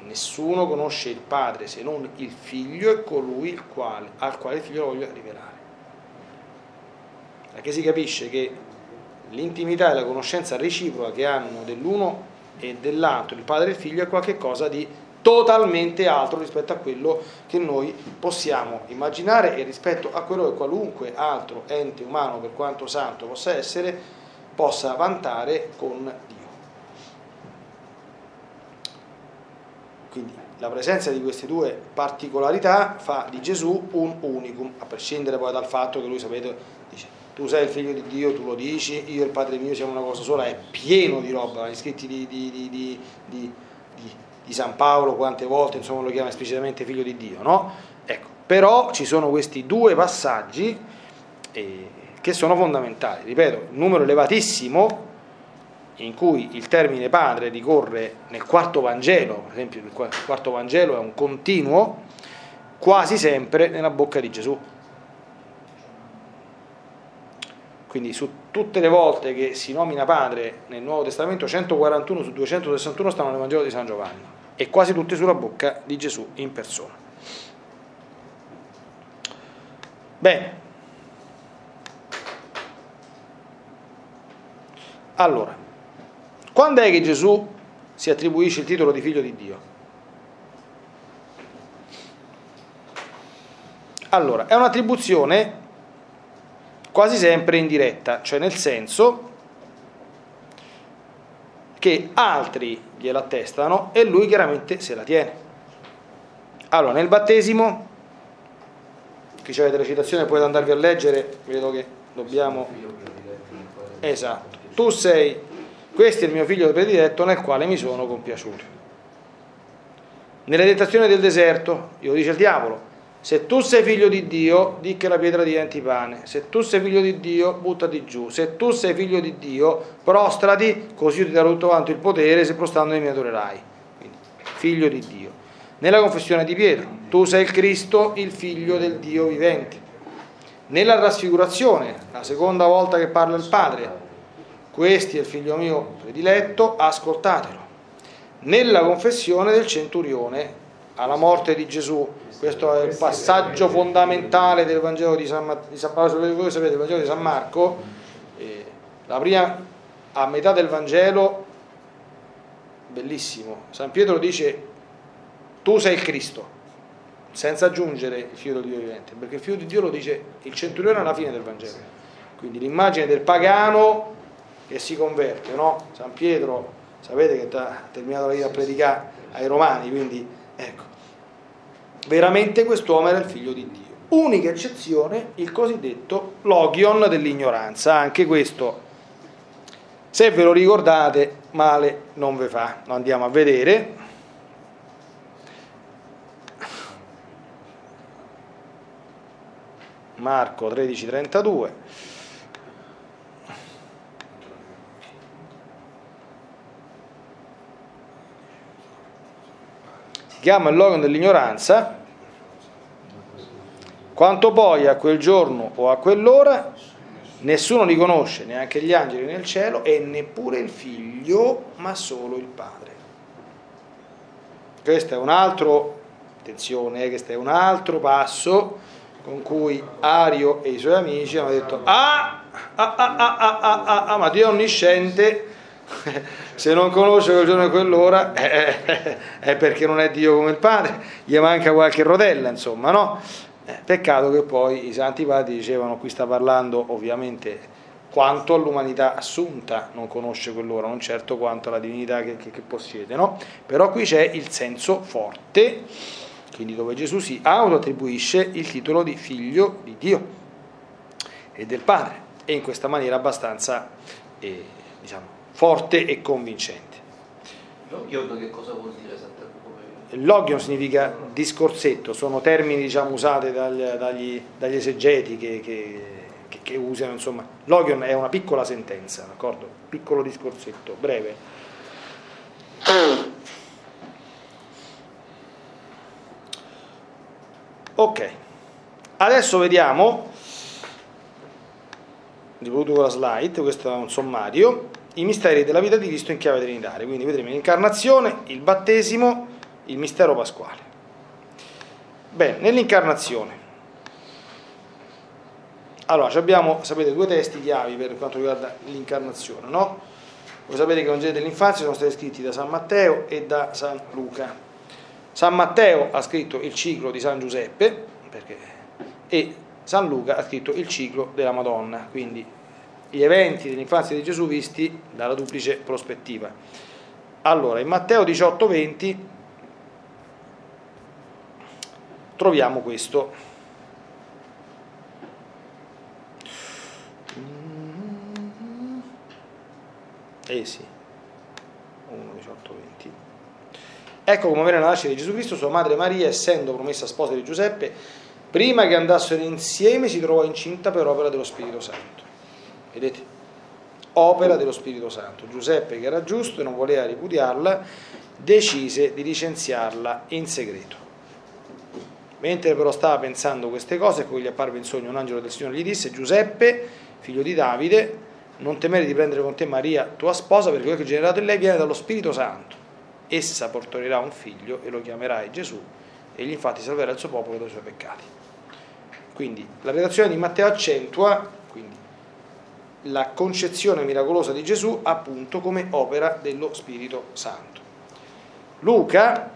Nessuno conosce il padre se non il figlio e colui il quale, al quale il figlio lo voglia rivelare. Perché si capisce che l'intimità e la conoscenza reciproca che hanno dell'uno e dell'altro, il padre e il figlio, è qualcosa di totalmente altro rispetto a quello che noi possiamo immaginare e rispetto a quello che qualunque altro ente umano, per quanto santo possa essere, possa vantare con Dio. Quindi la presenza di queste due particolarità fa di Gesù un unicum, a prescindere poi dal fatto che lui, sapete, dice tu sei il figlio di Dio, tu lo dici, io e il Padre mio siamo una cosa sola, è pieno di roba, gli scritti di, di, di, di, San Paolo quante volte insomma, lo chiama esplicitamente figlio di Dio, no? Ecco, però ci sono questi due passaggi eh, che sono fondamentali, ripeto, un numero elevatissimo in cui il termine padre ricorre nel quarto Vangelo, per esempio il quarto Vangelo è un continuo, quasi sempre nella bocca di Gesù. Quindi su tutte le volte che si nomina padre nel Nuovo Testamento, 141 su 261 stanno nel Vangelo di San Giovanni e quasi tutte sulla bocca di Gesù in persona. Bene. Allora, quando è che Gesù si attribuisce il titolo di figlio di Dio? Allora, è un'attribuzione quasi sempre indiretta, cioè nel senso che altri gliela attestano e lui chiaramente se la tiene. Allora, nel battesimo, chi avete la citazione potete andarvi a leggere, vedo che dobbiamo... Esatto, tu sei questo è il mio figlio prediletto nel quale mi sono compiaciuto. Nelle tentazioni del deserto, io dice il diavolo, se tu sei figlio di Dio, di che la pietra diventi pane. Se tu sei figlio di Dio, buttati giù. Se tu sei figlio di Dio, prostrati, così io ti darò tutto quanto il potere, se prostando mi adorerai. Quindi, figlio di Dio. Nella confessione di Pietro, tu sei il Cristo, il figlio del Dio vivente. Nella trasfigurazione, la seconda volta che parla il Padre, questo è il figlio mio prediletto, ascoltatelo. Nella confessione del centurione alla morte di Gesù, questo è il passaggio fondamentale del Vangelo di San, di San voi sapete il Vangelo di San Marco, eh, la prima a metà del Vangelo, bellissimo, San Pietro dice tu sei il Cristo, senza aggiungere il figlio di Dio vivente, perché il figlio di Dio lo dice il centurione alla fine del Vangelo. Quindi l'immagine del pagano che si converte, no? San Pietro, sapete che ha terminato la vita a predicare ai romani, quindi ecco, veramente quest'uomo era il figlio di Dio. Unica eccezione, il cosiddetto logion dell'ignoranza, anche questo, se ve lo ricordate, male non ve fa. Lo andiamo a vedere. Marco 13:32 chiama il logon dell'ignoranza, quanto poi a quel giorno o a quell'ora nessuno li conosce, neanche gli angeli nel cielo e neppure il figlio, ma solo il padre. Questo è un altro, attenzione, eh, questo è un altro passo con cui Ario e i suoi amici hanno detto ah, ah, ah, ah, ah, ah, ah, ah ma Dio è onnisciente se non conosce quel giorno e quell'ora eh, eh, è perché non è Dio come il Padre, gli manca qualche rotella, insomma, no? Eh, peccato che poi i santi padri dicevano, qui sta parlando ovviamente quanto all'umanità assunta non conosce quell'ora, non certo quanto alla divinità che, che, che possiede, no? Però qui c'è il senso forte, quindi dove Gesù si autoattribuisce il titolo di figlio di Dio e del Padre, e in questa maniera abbastanza, eh, diciamo, forte e convincente. Logion che cosa vuol dire esattamente? Logion significa discorsetto, sono termini diciamo, usati dagli, dagli, dagli esegeti che, che, che, che, usano, insomma. Logion è una piccola sentenza, d'accordo? Piccolo discorsetto, breve. Ok, adesso vediamo, con la slide, questo è un sommario, i misteri della vita di Cristo in chiave trinitaria. Quindi vedremo l'incarnazione, il battesimo, il mistero pasquale. Bene, nell'incarnazione. Allora, abbiamo, sapete, due testi chiavi per quanto riguarda l'incarnazione, no? Voi sapete che i Vangeli dell'infanzia sono stati scritti da San Matteo e da San Luca. San Matteo ha scritto il ciclo di San Giuseppe, perché, e San Luca ha scritto il ciclo della Madonna, quindi gli eventi dell'infanzia di Gesù visti dalla duplice prospettiva. Allora, in Matteo 18:20 troviamo questo. Eh sì, 1, 18, 20. Ecco come avviene la nascita di Gesù Cristo, sua madre Maria, essendo promessa sposa di Giuseppe, prima che andassero insieme si trovò incinta per opera dello Spirito Santo. Vedete? Opera dello Spirito Santo. Giuseppe, che era giusto e non voleva ripudiarla, decise di licenziarla in segreto. Mentre però stava pensando queste cose, ecco che gli apparve in sogno un angelo del Signore gli disse, Giuseppe, figlio di Davide, non temere di prendere con te Maria, tua sposa, perché quello che è generato in lei viene dallo Spirito Santo. Essa porterà un figlio e lo chiamerai Gesù, egli infatti salverà il suo popolo dai suoi peccati. Quindi la redazione di Matteo accentua la concezione miracolosa di Gesù appunto come opera dello Spirito Santo. Luca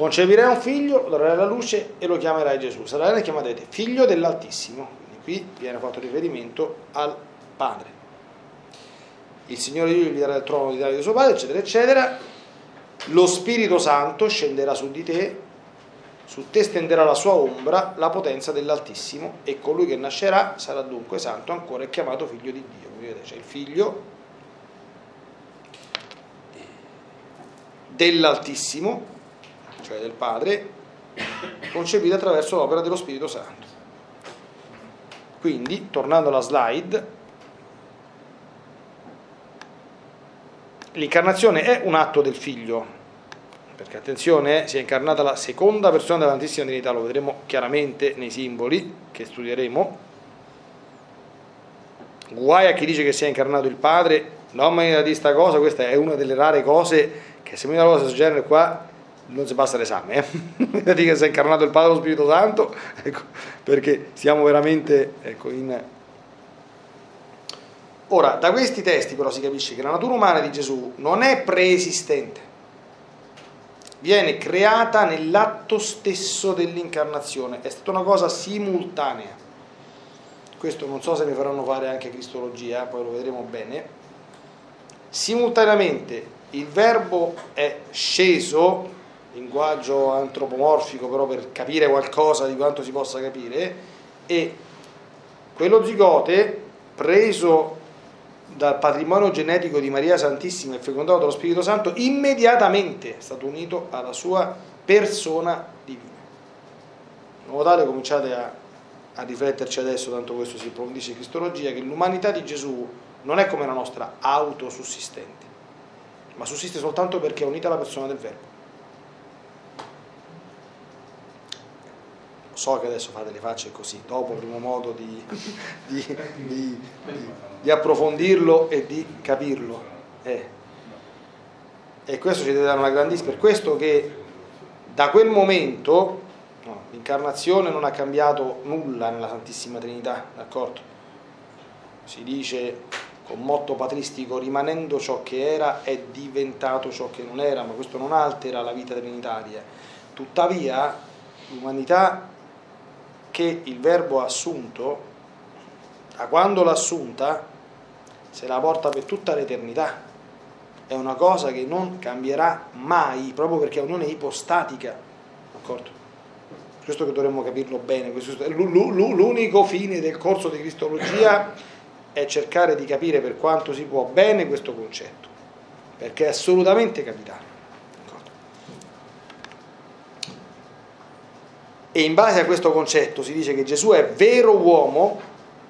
Concepirai un figlio, lo darai alla luce e lo chiamerai Gesù. Sarai chiamato figlio dell'Altissimo. Quindi qui viene fatto riferimento al Padre. Il Signore Dio gli darà il trono di Davide suo padre, eccetera, eccetera. Lo Spirito Santo scenderà su di te, su te stenderà la sua ombra, la potenza dell'Altissimo, e colui che nascerà sarà dunque santo ancora e chiamato figlio di Dio. Quindi vedete, c'è il figlio dell'Altissimo cioè del Padre, concepita attraverso l'opera dello Spirito Santo. Quindi, tornando alla slide, l'incarnazione è un atto del Figlio, perché attenzione, si è incarnata la seconda persona della Santissima Trinità, lo vedremo chiaramente nei simboli che studieremo. Guai a chi dice che si è incarnato il Padre, non mi di questa cosa, questa è una delle rare cose che se mi una cosa del genere qua non si passa l'esame, eh? che si è incarnato il Padre e lo Spirito Santo, ecco, perché siamo veramente ecco, in... Ora, da questi testi però si capisce che la natura umana di Gesù non è preesistente, viene creata nell'atto stesso dell'incarnazione, è stata una cosa simultanea. Questo non so se mi faranno fare anche cristologia, poi lo vedremo bene. Simultaneamente il verbo è sceso linguaggio antropomorfico però per capire qualcosa di quanto si possa capire e quello zigote preso dal patrimonio genetico di Maria Santissima e fecondato dallo Spirito Santo immediatamente è stato unito alla sua persona divina. In modo tale cominciate a, a rifletterci adesso tanto questo si approfondisce in Cristologia che l'umanità di Gesù non è come la nostra autosussistente ma sussiste soltanto perché è unita alla persona del Verbo so che adesso fate le facce così, dopo avremo modo di, di, di, di approfondirlo e di capirlo. Eh. E questo ci deve dare una grandissima... Per questo che da quel momento no, l'incarnazione non ha cambiato nulla nella Santissima Trinità, d'accordo? Si dice con motto patristico, rimanendo ciò che era è diventato ciò che non era, ma questo non altera la vita trinitaria. Tuttavia l'umanità che il verbo assunto, da quando l'ha assunta, se la porta per tutta l'eternità. È una cosa che non cambierà mai, proprio perché è un'unione ipostatica. D'accordo? Questo che dovremmo capirlo bene. L'unico fine del corso di Cristologia è cercare di capire per quanto si può bene questo concetto, perché è assolutamente capitale. E in base a questo concetto si dice che Gesù è vero uomo,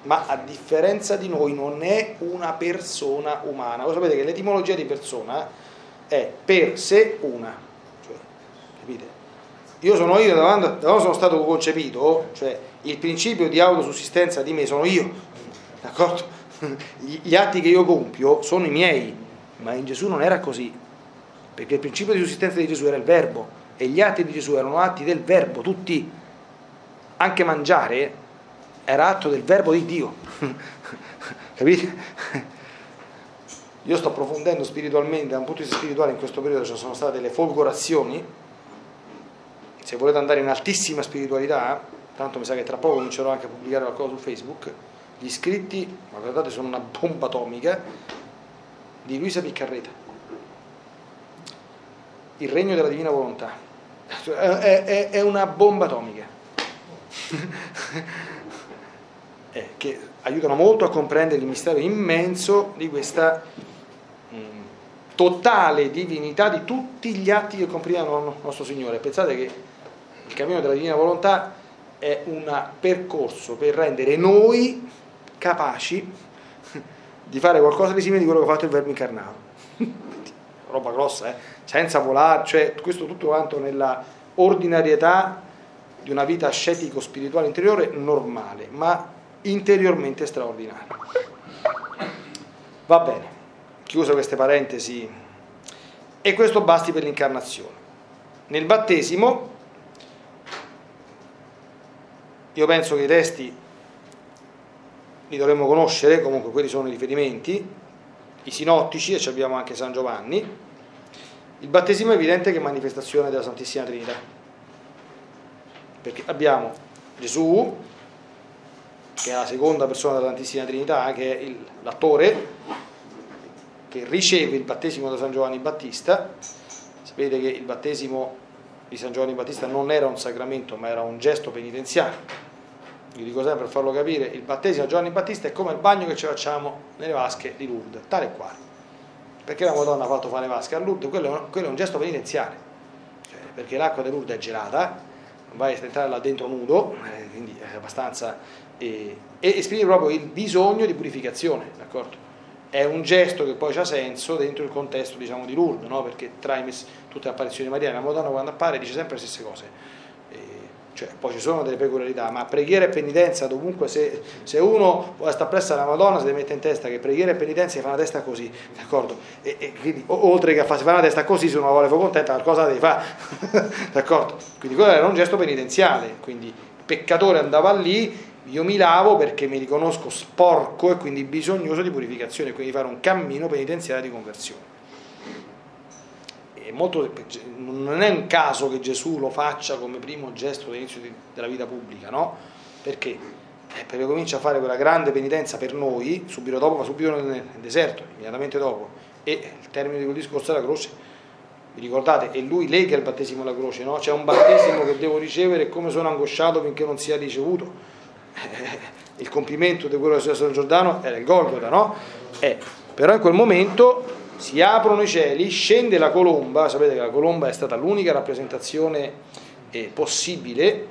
ma a differenza di noi non è una persona umana. Voi sapete che l'etimologia di persona è per sé una. Cioè, capite? Io sono io da quando, sono stato concepito, cioè il principio di autosussistenza di me sono io, d'accordo? Gli atti che io compio sono i miei, ma in Gesù non era così, perché il principio di sussistenza di Gesù era il verbo e gli atti di Gesù erano atti del verbo, tutti, anche mangiare era atto del verbo di Dio. Capite? Io sto approfondendo spiritualmente, da un punto di vista spirituale in questo periodo ci sono state le folgorazioni. Se volete andare in altissima spiritualità, tanto mi sa che tra poco comincerò anche a pubblicare qualcosa su Facebook, gli scritti, ma guardate sono una bomba atomica, di Luisa Piccarreta. Il regno della divina volontà. È, è- è una bomba atomica. Eh, che aiutano molto a comprendere il mistero immenso di questa mm, totale divinità di tutti gli atti che comprendono nostro Signore. Pensate che il cammino della divina volontà è un percorso per rendere noi capaci di fare qualcosa di simile di quello che ha fatto il verbo incarnato. Roba grossa, eh? senza volare, cioè questo tutto quanto nella ordinarietà di una vita ascetico-spirituale interiore normale, ma interiormente straordinaria. Va bene, chiuso queste parentesi, e questo basti per l'incarnazione. Nel battesimo, io penso che i testi li dovremmo conoscere, comunque quelli sono i riferimenti, i sinottici, e abbiamo anche San Giovanni. Il battesimo è evidente che è manifestazione della Santissima Trinità, perché abbiamo Gesù, che è la seconda persona della Santissima Trinità, che è il- l'attore, che riceve il battesimo da San Giovanni Battista. Sapete che il battesimo di San Giovanni Battista non era un sacramento, ma era un gesto penitenziale. Vi dico sempre per farlo capire, il battesimo di Giovanni Battista è come il bagno che ci facciamo nelle vasche di Lourdes, tale e quale. Perché la Madonna ha fatto fare le vasche a Lourdes? Quello quello è un gesto penitenziale, Cioè, perché l'acqua di Lourdes è gelata, non vai a entrare là dentro nudo, eh, quindi è abbastanza... eh, e esprime proprio il bisogno di purificazione, d'accordo? È un gesto che poi ha senso dentro il contesto diciamo, di Lourdes, no? perché tra tutte le apparizioni di Maria, la Madonna quando appare dice sempre le stesse cose. Cioè, poi ci sono delle peculiarità, ma preghiera e penitenza dovunque, se, se uno stare presso alla Madonna si deve mettere in testa che preghiera e penitenza gli fa una testa così, d'accordo? E, e quindi, oltre che a fare una testa così, se uno vuole fare contenta, qualcosa deve fare, d'accordo? Quindi quello era un gesto penitenziale, quindi il peccatore andava lì, io mi lavo perché mi riconosco sporco e quindi bisognoso di purificazione, quindi fare un cammino penitenziale di conversione. È molto- non è un caso che Gesù lo faccia come primo gesto all'inizio della vita pubblica, no? Perché? Eh, perché comincia a fare quella grande penitenza per noi, subito dopo, ma subito nel, deserto, immediatamente dopo, e il termine di quel discorso è la croce. Vi ricordate? E lui lega il battesimo alla croce, no? C'è un battesimo che devo ricevere e come sono angosciato finché non sia ricevuto. Eh, il compimento di quello che è successo nel Giordano era il Golgota, no? Eh, però in quel momento si aprono i cieli, scende la colomba, sapete che la colomba è stata l'unica rappresentazione eh, possibile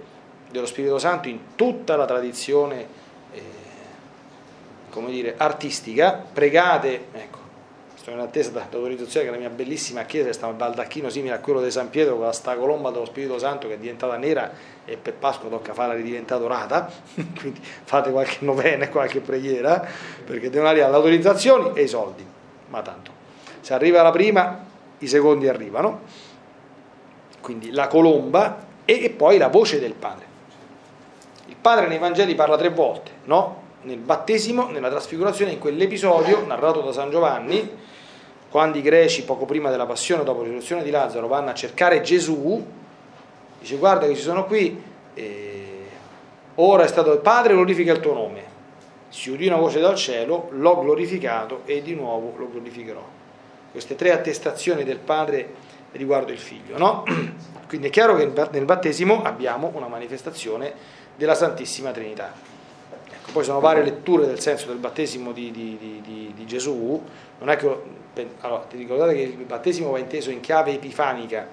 dello Spirito Santo in tutta la tradizione eh, come dire, artistica, pregate, ecco, sto in attesa dell'autorizzazione che la mia bellissima chiesa sta un baldacchino simile a quello di San Pietro con la sta colomba dello Spirito Santo che è diventata nera e per Pasqua tocca farla ridiventata dorata, quindi fate qualche novena e qualche preghiera perché devono arrivare le autorizzazioni e i soldi, ma tanto. Se arriva la prima, i secondi arrivano, quindi la colomba e, e poi la voce del Padre. Il Padre nei Vangeli parla tre volte, no? Nel battesimo, nella trasfigurazione, in quell'episodio narrato da San Giovanni, quando i greci poco prima della passione, dopo la risurrezione di Lazzaro, vanno a cercare Gesù, dice guarda che ci sono qui, eh, ora è stato il Padre, glorifica il tuo nome. Si udì una voce dal cielo, l'ho glorificato e di nuovo lo glorificherò. Queste tre attestazioni del Padre riguardo il Figlio, no? Quindi è chiaro che nel battesimo abbiamo una manifestazione della Santissima Trinità. Ecco, poi sono varie letture del senso del battesimo di, di- di- di- Gesù. Non è che, allora, ti ricordate che il battesimo va inteso in chiave epifanica,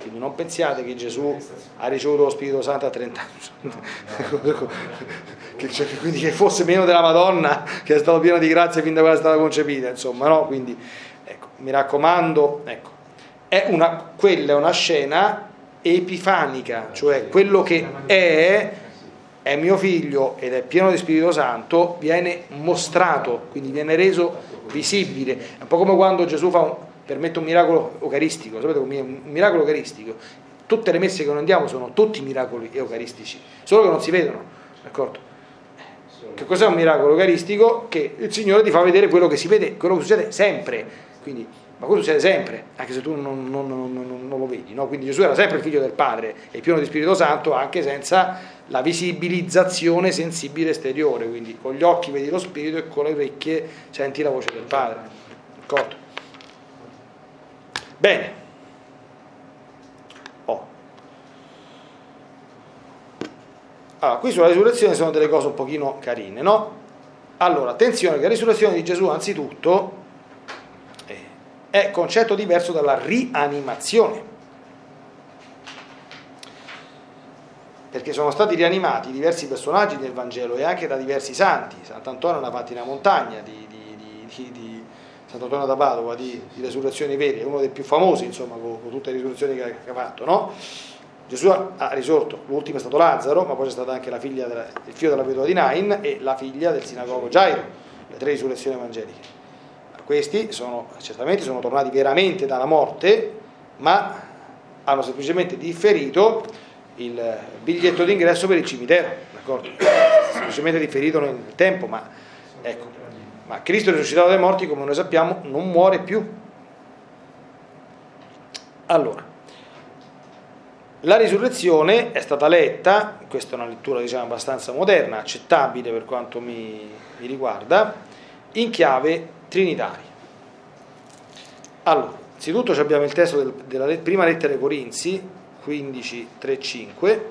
quindi non pensiate che Gesù ha ricevuto lo Spirito Santo a 30 anni, che, cioè, quindi che fosse meno della Madonna, che è stato pieno di grazia fin da quando è stata concepita, insomma, no? Quindi, mi raccomando, ecco, è una, quella è una scena epifanica, cioè quello che è è mio figlio ed è pieno di Spirito Santo, viene mostrato, quindi viene reso visibile. È un po' come quando Gesù fa un, permette un miracolo eucaristico, sapete un miracolo eucaristico. Tutte le messe che noi andiamo sono tutti miracoli eucaristici, solo che non si vedono, d'accordo? Che cos'è un miracolo eucaristico? Che il Signore ti fa vedere quello che si vede, quello che succede sempre. Quindi Ma questo succede sempre, anche se tu non, non- non- non- lo vedi. no? Quindi Gesù era sempre il figlio del Padre e pieno di Spirito Santo, anche senza la visibilizzazione sensibile esteriore. Quindi con gli occhi vedi lo Spirito e con le orecchie senti la voce del Padre. D'accordo? Bene. Oh. Allora, qui sulla risurrezione sono delle cose un pochino carine, no? Allora, attenzione che la risurrezione di Gesù anzitutto è concetto diverso dalla rianimazione. Perché sono stati rianimati diversi personaggi del Vangelo e anche da diversi santi. Sant'Antonio fatti una montagna di, di- di- di- Sant'Antonio da Padova di, resurrezioni vere, è uno dei più famosi, insomma, con, con tutte le risurrezioni che ha, che ha fatto, no? Gesù ha risorto, l'ultimo è stato Lazzaro, ma poi c'è stata anche della- il figlio della vedova di Nain e la figlia del sinagogo Gairo, le tre risurrezioni evangeliche. Questi sono, certamente sono tornati veramente dalla morte, ma hanno semplicemente differito il biglietto d'ingresso per il cimitero, d'accordo? Semplicemente differito nel tempo, ma ecco, ma Cristo risuscitato dai morti, come noi sappiamo, non muore più. Allora, la risurrezione è stata letta, questa è una lettura diciamo abbastanza moderna, accettabile per quanto mi, mi riguarda, in chiave trinitaria. Allora, innanzitutto abbiamo il testo del- della prima lettera ai Corinzi, 15, 3, 5,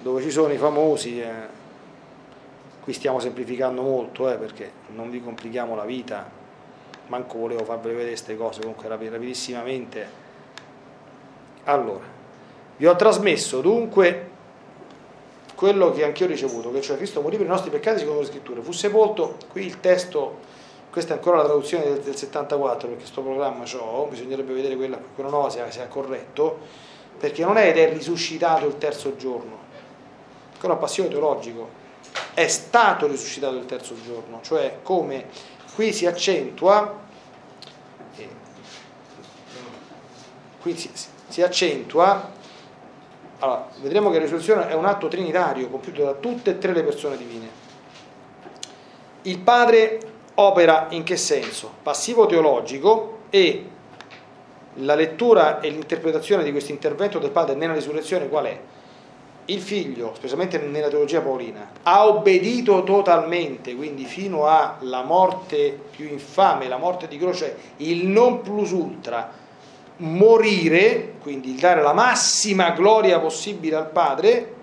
dove ci sono i famosi, eh, qui stiamo semplificando molto eh, perché non vi complichiamo la vita, manco volevo farvi vedere queste cose, comunque rapi- rapidissimamente. Allora, vi ho trasmesso dunque quello che anch'io ho ricevuto, che cioè Cristo morì per i nostri peccati secondo le scritture, fu sepolto, qui il testo, questa è ancora la traduzione del, del 74 perché sto programma c'ho, bisognerebbe vedere quella, quella nuova se, è corretto, perché non è ed è risuscitato il terzo giorno, ancora un passione teologico, è stato risuscitato il terzo giorno, cioè come qui si accentua, eh, qui si, si accentua, allora, vedremo che la risurrezione è un atto trinitario compiuto da tutte e tre le persone divine. Il Padre opera in che senso? Passivo teologico e la lettura e l'interpretazione di questo intervento del Padre nella risurrezione qual è? Il figlio, specialmente nella teologia paolina, ha obbedito totalmente, quindi fino alla morte più infame, la morte di croce, il non plus ultra, morire, quindi il dare la massima gloria possibile al Padre,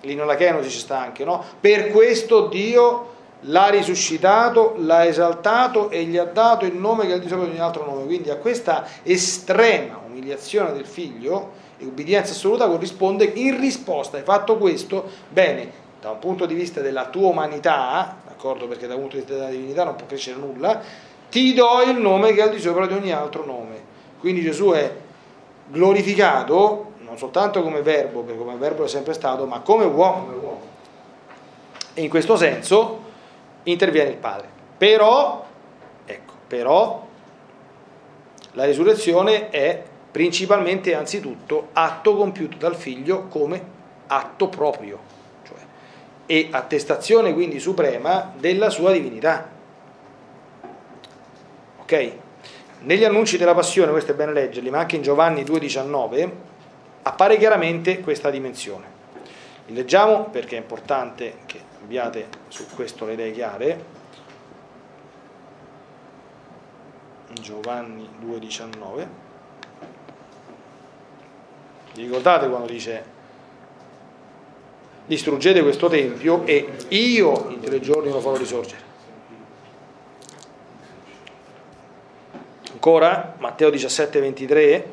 Kenosi ci sta anche, no? Per questo Dio l'ha risuscitato, l'ha esaltato e gli ha dato il nome che è al di sopra di ogni altro nome. Quindi a questa estrema umiliazione del figlio e ubbidienza assoluta corrisponde in risposta, hai fatto questo, bene, da un punto di vista della tua umanità, d'accordo? Perché da un punto di vista della divinità non può crescere nulla, ti do il nome che è al di sopra di ogni altro nome. Quindi Gesù è glorificato non soltanto come verbo, perché come verbo è sempre stato, ma come uomo. E in questo senso interviene il Padre. Però, ecco, però la risurrezione è principalmente anzitutto atto compiuto dal figlio come atto proprio, cioè, e attestazione quindi suprema della sua divinità. Ok? Negli annunci della passione, questo è bene leggerli, ma anche in Giovanni 2,19 appare chiaramente questa dimensione. Li leggiamo perché è importante che abbiate su questo le idee chiare. Giovanni 2,19. Vi ricordate quando dice distruggete questo tempio e io in tre giorni lo farò risorgere. Ancora, Matteo 17, 23.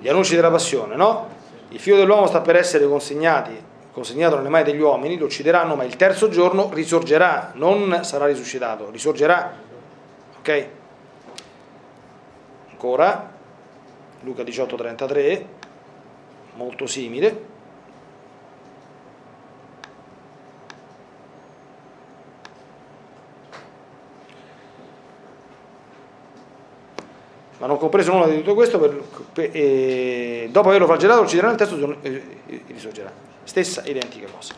Gli annunci della passione, no? Il figlio dell'uomo sta per essere consegnato nelle mani degli uomini, lo uccideranno, ma il terzo giorno risorgerà, non sarà risuscitato, risorgerà. Ok? Ancora, Luca 18, 33 molto simile. ma non compreso nulla di tutto questo, per, per, eh, dopo averlo flagellato ucciderà nel terzo giorno e eh, risorgerà. Stessa identica cosa.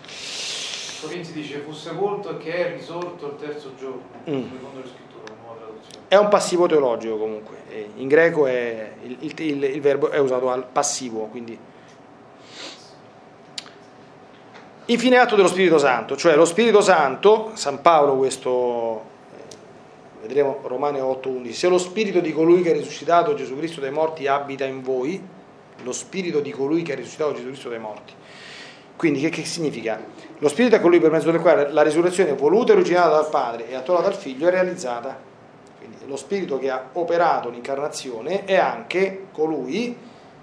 Corinzi dice fu sepolto e che è risorto il terzo giorno, Mm. secondo scritture, nuova traduzione. È un passivo teologico comunque, eh, in greco è, il, il- il- il verbo è usato al passivo, quindi Infine atto dello Spirito Santo, cioè lo Spirito Santo, San Paolo questo, eh, vedremo Romane 8:11, se lo Spirito di colui che ha risuscitato Gesù Cristo dai morti abita in voi, lo Spirito di colui che ha risuscitato Gesù Cristo dai morti. Quindi che, che significa? Lo Spirito è colui per mezzo del quale la risurrezione voluta e originata dal Padre e attuata dal Figlio è realizzata. Quindi lo Spirito che ha operato l'incarnazione è anche colui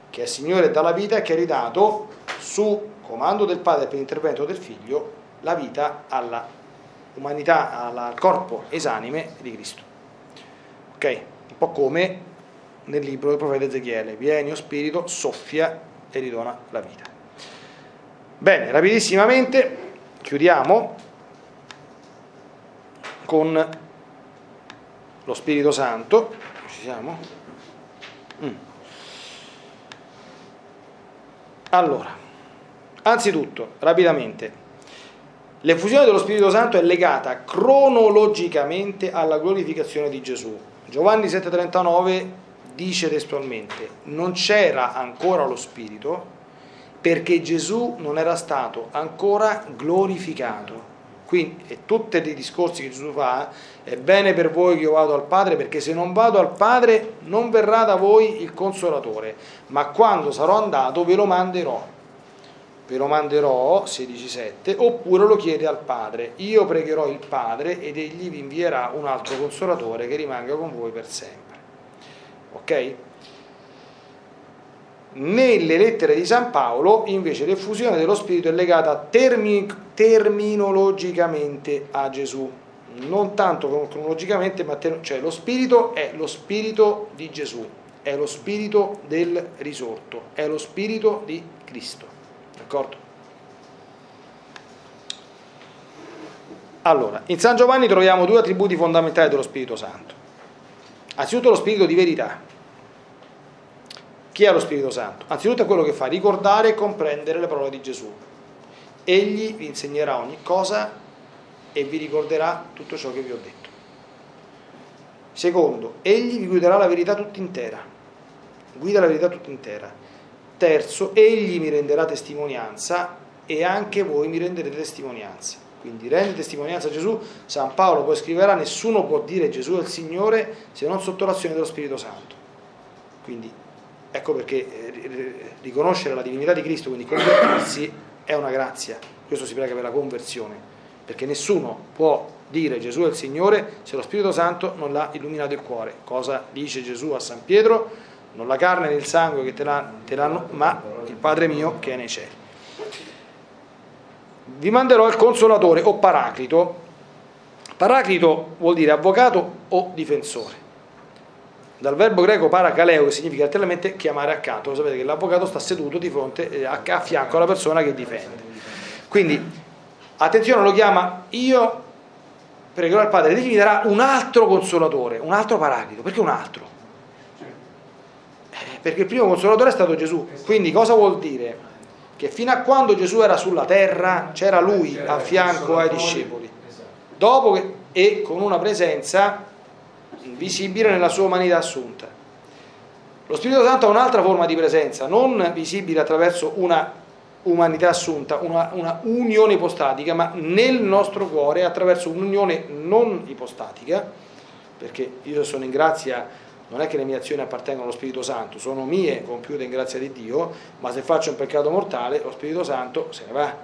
che è Signore dalla vita e che ha ridato su comando del Padre per intervento del Figlio la vita alla umanità, al corpo esanime di Cristo. Ok? Un po' come nel libro del profeta Ezechiele, vieni o Spirito, soffia e ridona la vita. Bene, rapidissimamente chiudiamo con lo Spirito Santo. Ci siamo? Mm. Allora, anzitutto, rapidamente, l'effusione dello Spirito Santo è legata cronologicamente alla glorificazione di Gesù. Giovanni 7:39 dice testualmente, non c'era ancora lo Spirito perché Gesù non era stato ancora glorificato. Quindi, e tutti i discorsi che Gesù fa, è bene per voi che io vado al Padre, perché se non vado al Padre non verrà da voi il Consolatore, ma quando sarò andato ve lo manderò. Ve lo manderò, 16.7, oppure lo chiede al Padre. Io pregherò il Padre ed egli vi invierà un altro Consolatore che rimanga con voi per sempre. Ok? Nelle lettere di San Paolo, invece, l'effusione dello Spirito è legata termi- terminologicamente a Gesù, non tanto cronologicamente, ma ter- cioè lo Spirito è lo Spirito di Gesù, è lo Spirito del risorto, è lo Spirito di Cristo. D'accordo? Allora, in San Giovanni troviamo due attributi fondamentali dello Spirito Santo. Anzitutto lo Spirito di verità. Chi è lo Spirito Santo? Anzitutto è quello che fa ricordare e comprendere le parole di Gesù. Egli vi insegnerà ogni cosa e vi ricorderà tutto ciò che vi ho detto. Secondo, egli vi guiderà la verità tutta intera. Guida la verità tutta intera. Terzo, egli mi renderà testimonianza e anche voi mi renderete testimonianza. Quindi rende testimonianza a Gesù. San Paolo poi scriverà, nessuno può dire Gesù è il Signore se non sotto l'azione dello Spirito Santo. Quindi ecco perché eh, riconoscere la divinità di Cristo, quindi convertirsi, è una grazia. Questo si prega per la conversione, perché nessuno può dire Gesù è il Signore se lo Spirito Santo non l'ha illuminato il cuore. Cosa dice Gesù a San Pietro? Non la carne né il sangue che te, l'ha- te l'hanno, ma il Padre mio che è nei cieli. Vi manderò il consolatore o paraclito. Paraclito vuol dire avvocato o difensore. Dal verbo greco parakaleo, che significa letteralmente chiamare accanto. Lo sapete che l'avvocato sta seduto di fronte, eh, a a fianco alla persona che difende. Quindi, attenzione, lo chiama io pregherò al Padre, egli mi darà un altro consolatore, un altro paraclito. Perché un altro? Perché il primo consolatore è stato Gesù. Quindi cosa vuol dire? Che fino a quando Gesù era sulla terra c'era lui a fianco ai discepoli. Dopo che, e con una presenza visibile nella sua umanità assunta. Lo Spirito Santo ha un'altra forma di presenza, non visibile attraverso una umanità assunta, una, una unione ipostatica, ma nel nostro cuore attraverso un'unione non ipostatica, perché io sono in grazia, non è che le mie azioni appartengono allo Spirito Santo, sono mie compiute in grazia di Dio, ma se faccio un peccato mortale lo Spirito Santo se ne va,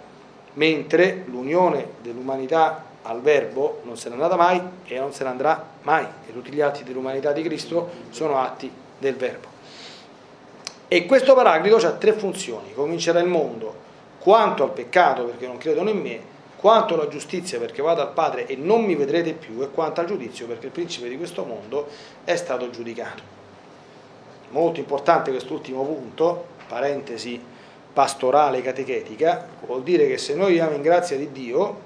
mentre l'unione dell'umanità al Verbo non se n'è andata mai e non se ne andrà mai, e tutti gli atti dell'umanità di Cristo sono atti del Verbo. E questo paraclito ha tre funzioni, comincerà il mondo quanto al peccato perché non credono in me, quanto alla giustizia perché vado al Padre e non mi vedrete più e quanto al giudizio perché il principe di questo mondo è stato giudicato. Molto importante quest'ultimo punto, parentesi pastorale catechetica, vuol dire che se noi viviamo in grazia di Dio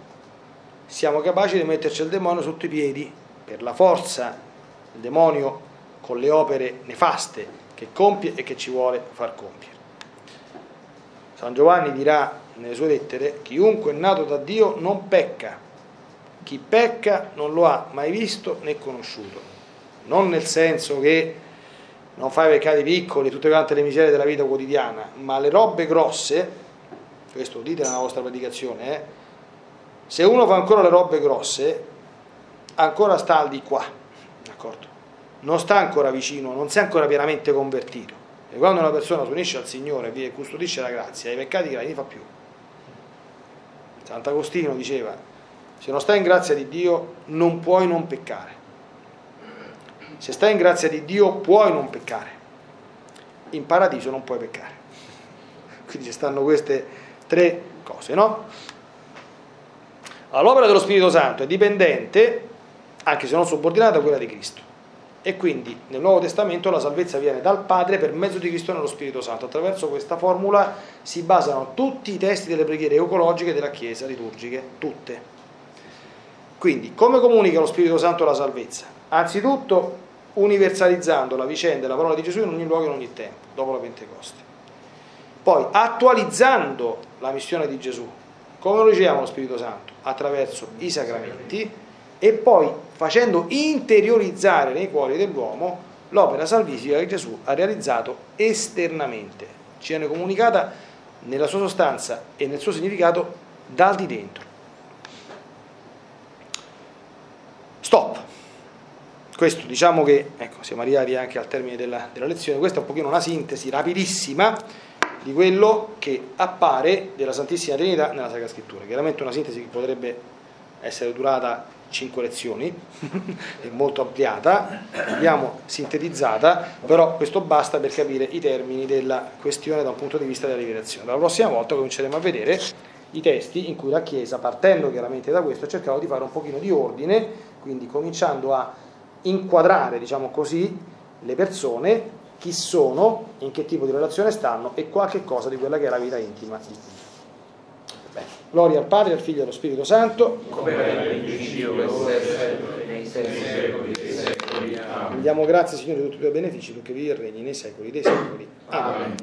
siamo capaci di metterci il demonio sotto i piedi per la forza del demonio con le opere nefaste che compie e che ci vuole far compiere. San Giovanni dirà nelle sue lettere, chiunque è nato da Dio non pecca, chi pecca non lo ha mai visto né conosciuto, non nel senso che non fa i peccati piccoli, tutte quante le miserie della vita quotidiana, ma le robe grosse, questo dite nella vostra predicazione, eh, se uno fa ancora le robe grosse, ancora sta al di qua, d'accordo? Non sta ancora vicino, non si è ancora pienamente convertito. E quando una persona si unisce al Signore e custodisce la grazia, i peccati gravi li fa più. Sant'Agostino diceva, se non stai in grazia di Dio non puoi non peccare. Se stai in grazia di Dio puoi non peccare. In paradiso non puoi peccare. Quindi ci stanno queste tre cose, no? Allora, l'opera dello Spirito Santo è dipendente, anche se non subordinata, a quella di Cristo. E quindi nel Nuovo Testamento la salvezza viene dal Padre per mezzo di Cristo nello Spirito Santo. Attraverso questa formula si basano tutti i testi delle preghiere ecologiche della Chiesa liturgiche, tutte. Quindi, come comunica lo Spirito Santo la salvezza? Anzitutto universalizzando la vicenda e la parola di Gesù in ogni luogo e in ogni tempo, dopo la Pentecoste. Poi attualizzando la missione di Gesù. Come lo riceviamo lo Spirito Santo? Attraverso i sacramenti e poi facendo interiorizzare nei cuori dell'uomo l'opera salvifica che Gesù ha realizzato esternamente, ci viene comunicata nella sua sostanza e nel suo significato dal di dentro. Stop. Questo diciamo che, ecco, siamo arrivati anche al termine della, della lezione, questa è un pochino una sintesi rapidissima di quello che appare della Santissima Trinità nella Sacra Scrittura. Chiaramente una sintesi che potrebbe essere durata cinque lezioni, è molto ampliata, abbiamo sintetizzata, però questo basta per capire i termini della questione da un punto di vista della rivelazione. La prossima volta cominceremo a vedere i testi in cui la Chiesa, partendo chiaramente da questo, ha cercato di fare un pochino di ordine, quindi cominciando a inquadrare, diciamo così, le persone, chi sono, in che tipo di relazione stanno e qualche cosa di quella che è la vita intima di Dio. Gloria al Padre, al Figlio e allo Spirito Santo. Come era in principio, nei secoli dei secoli. Diamo grazie, Signore, di tutti i tuoi benefici, perché vi regni nei secoli dei secoli. Amen.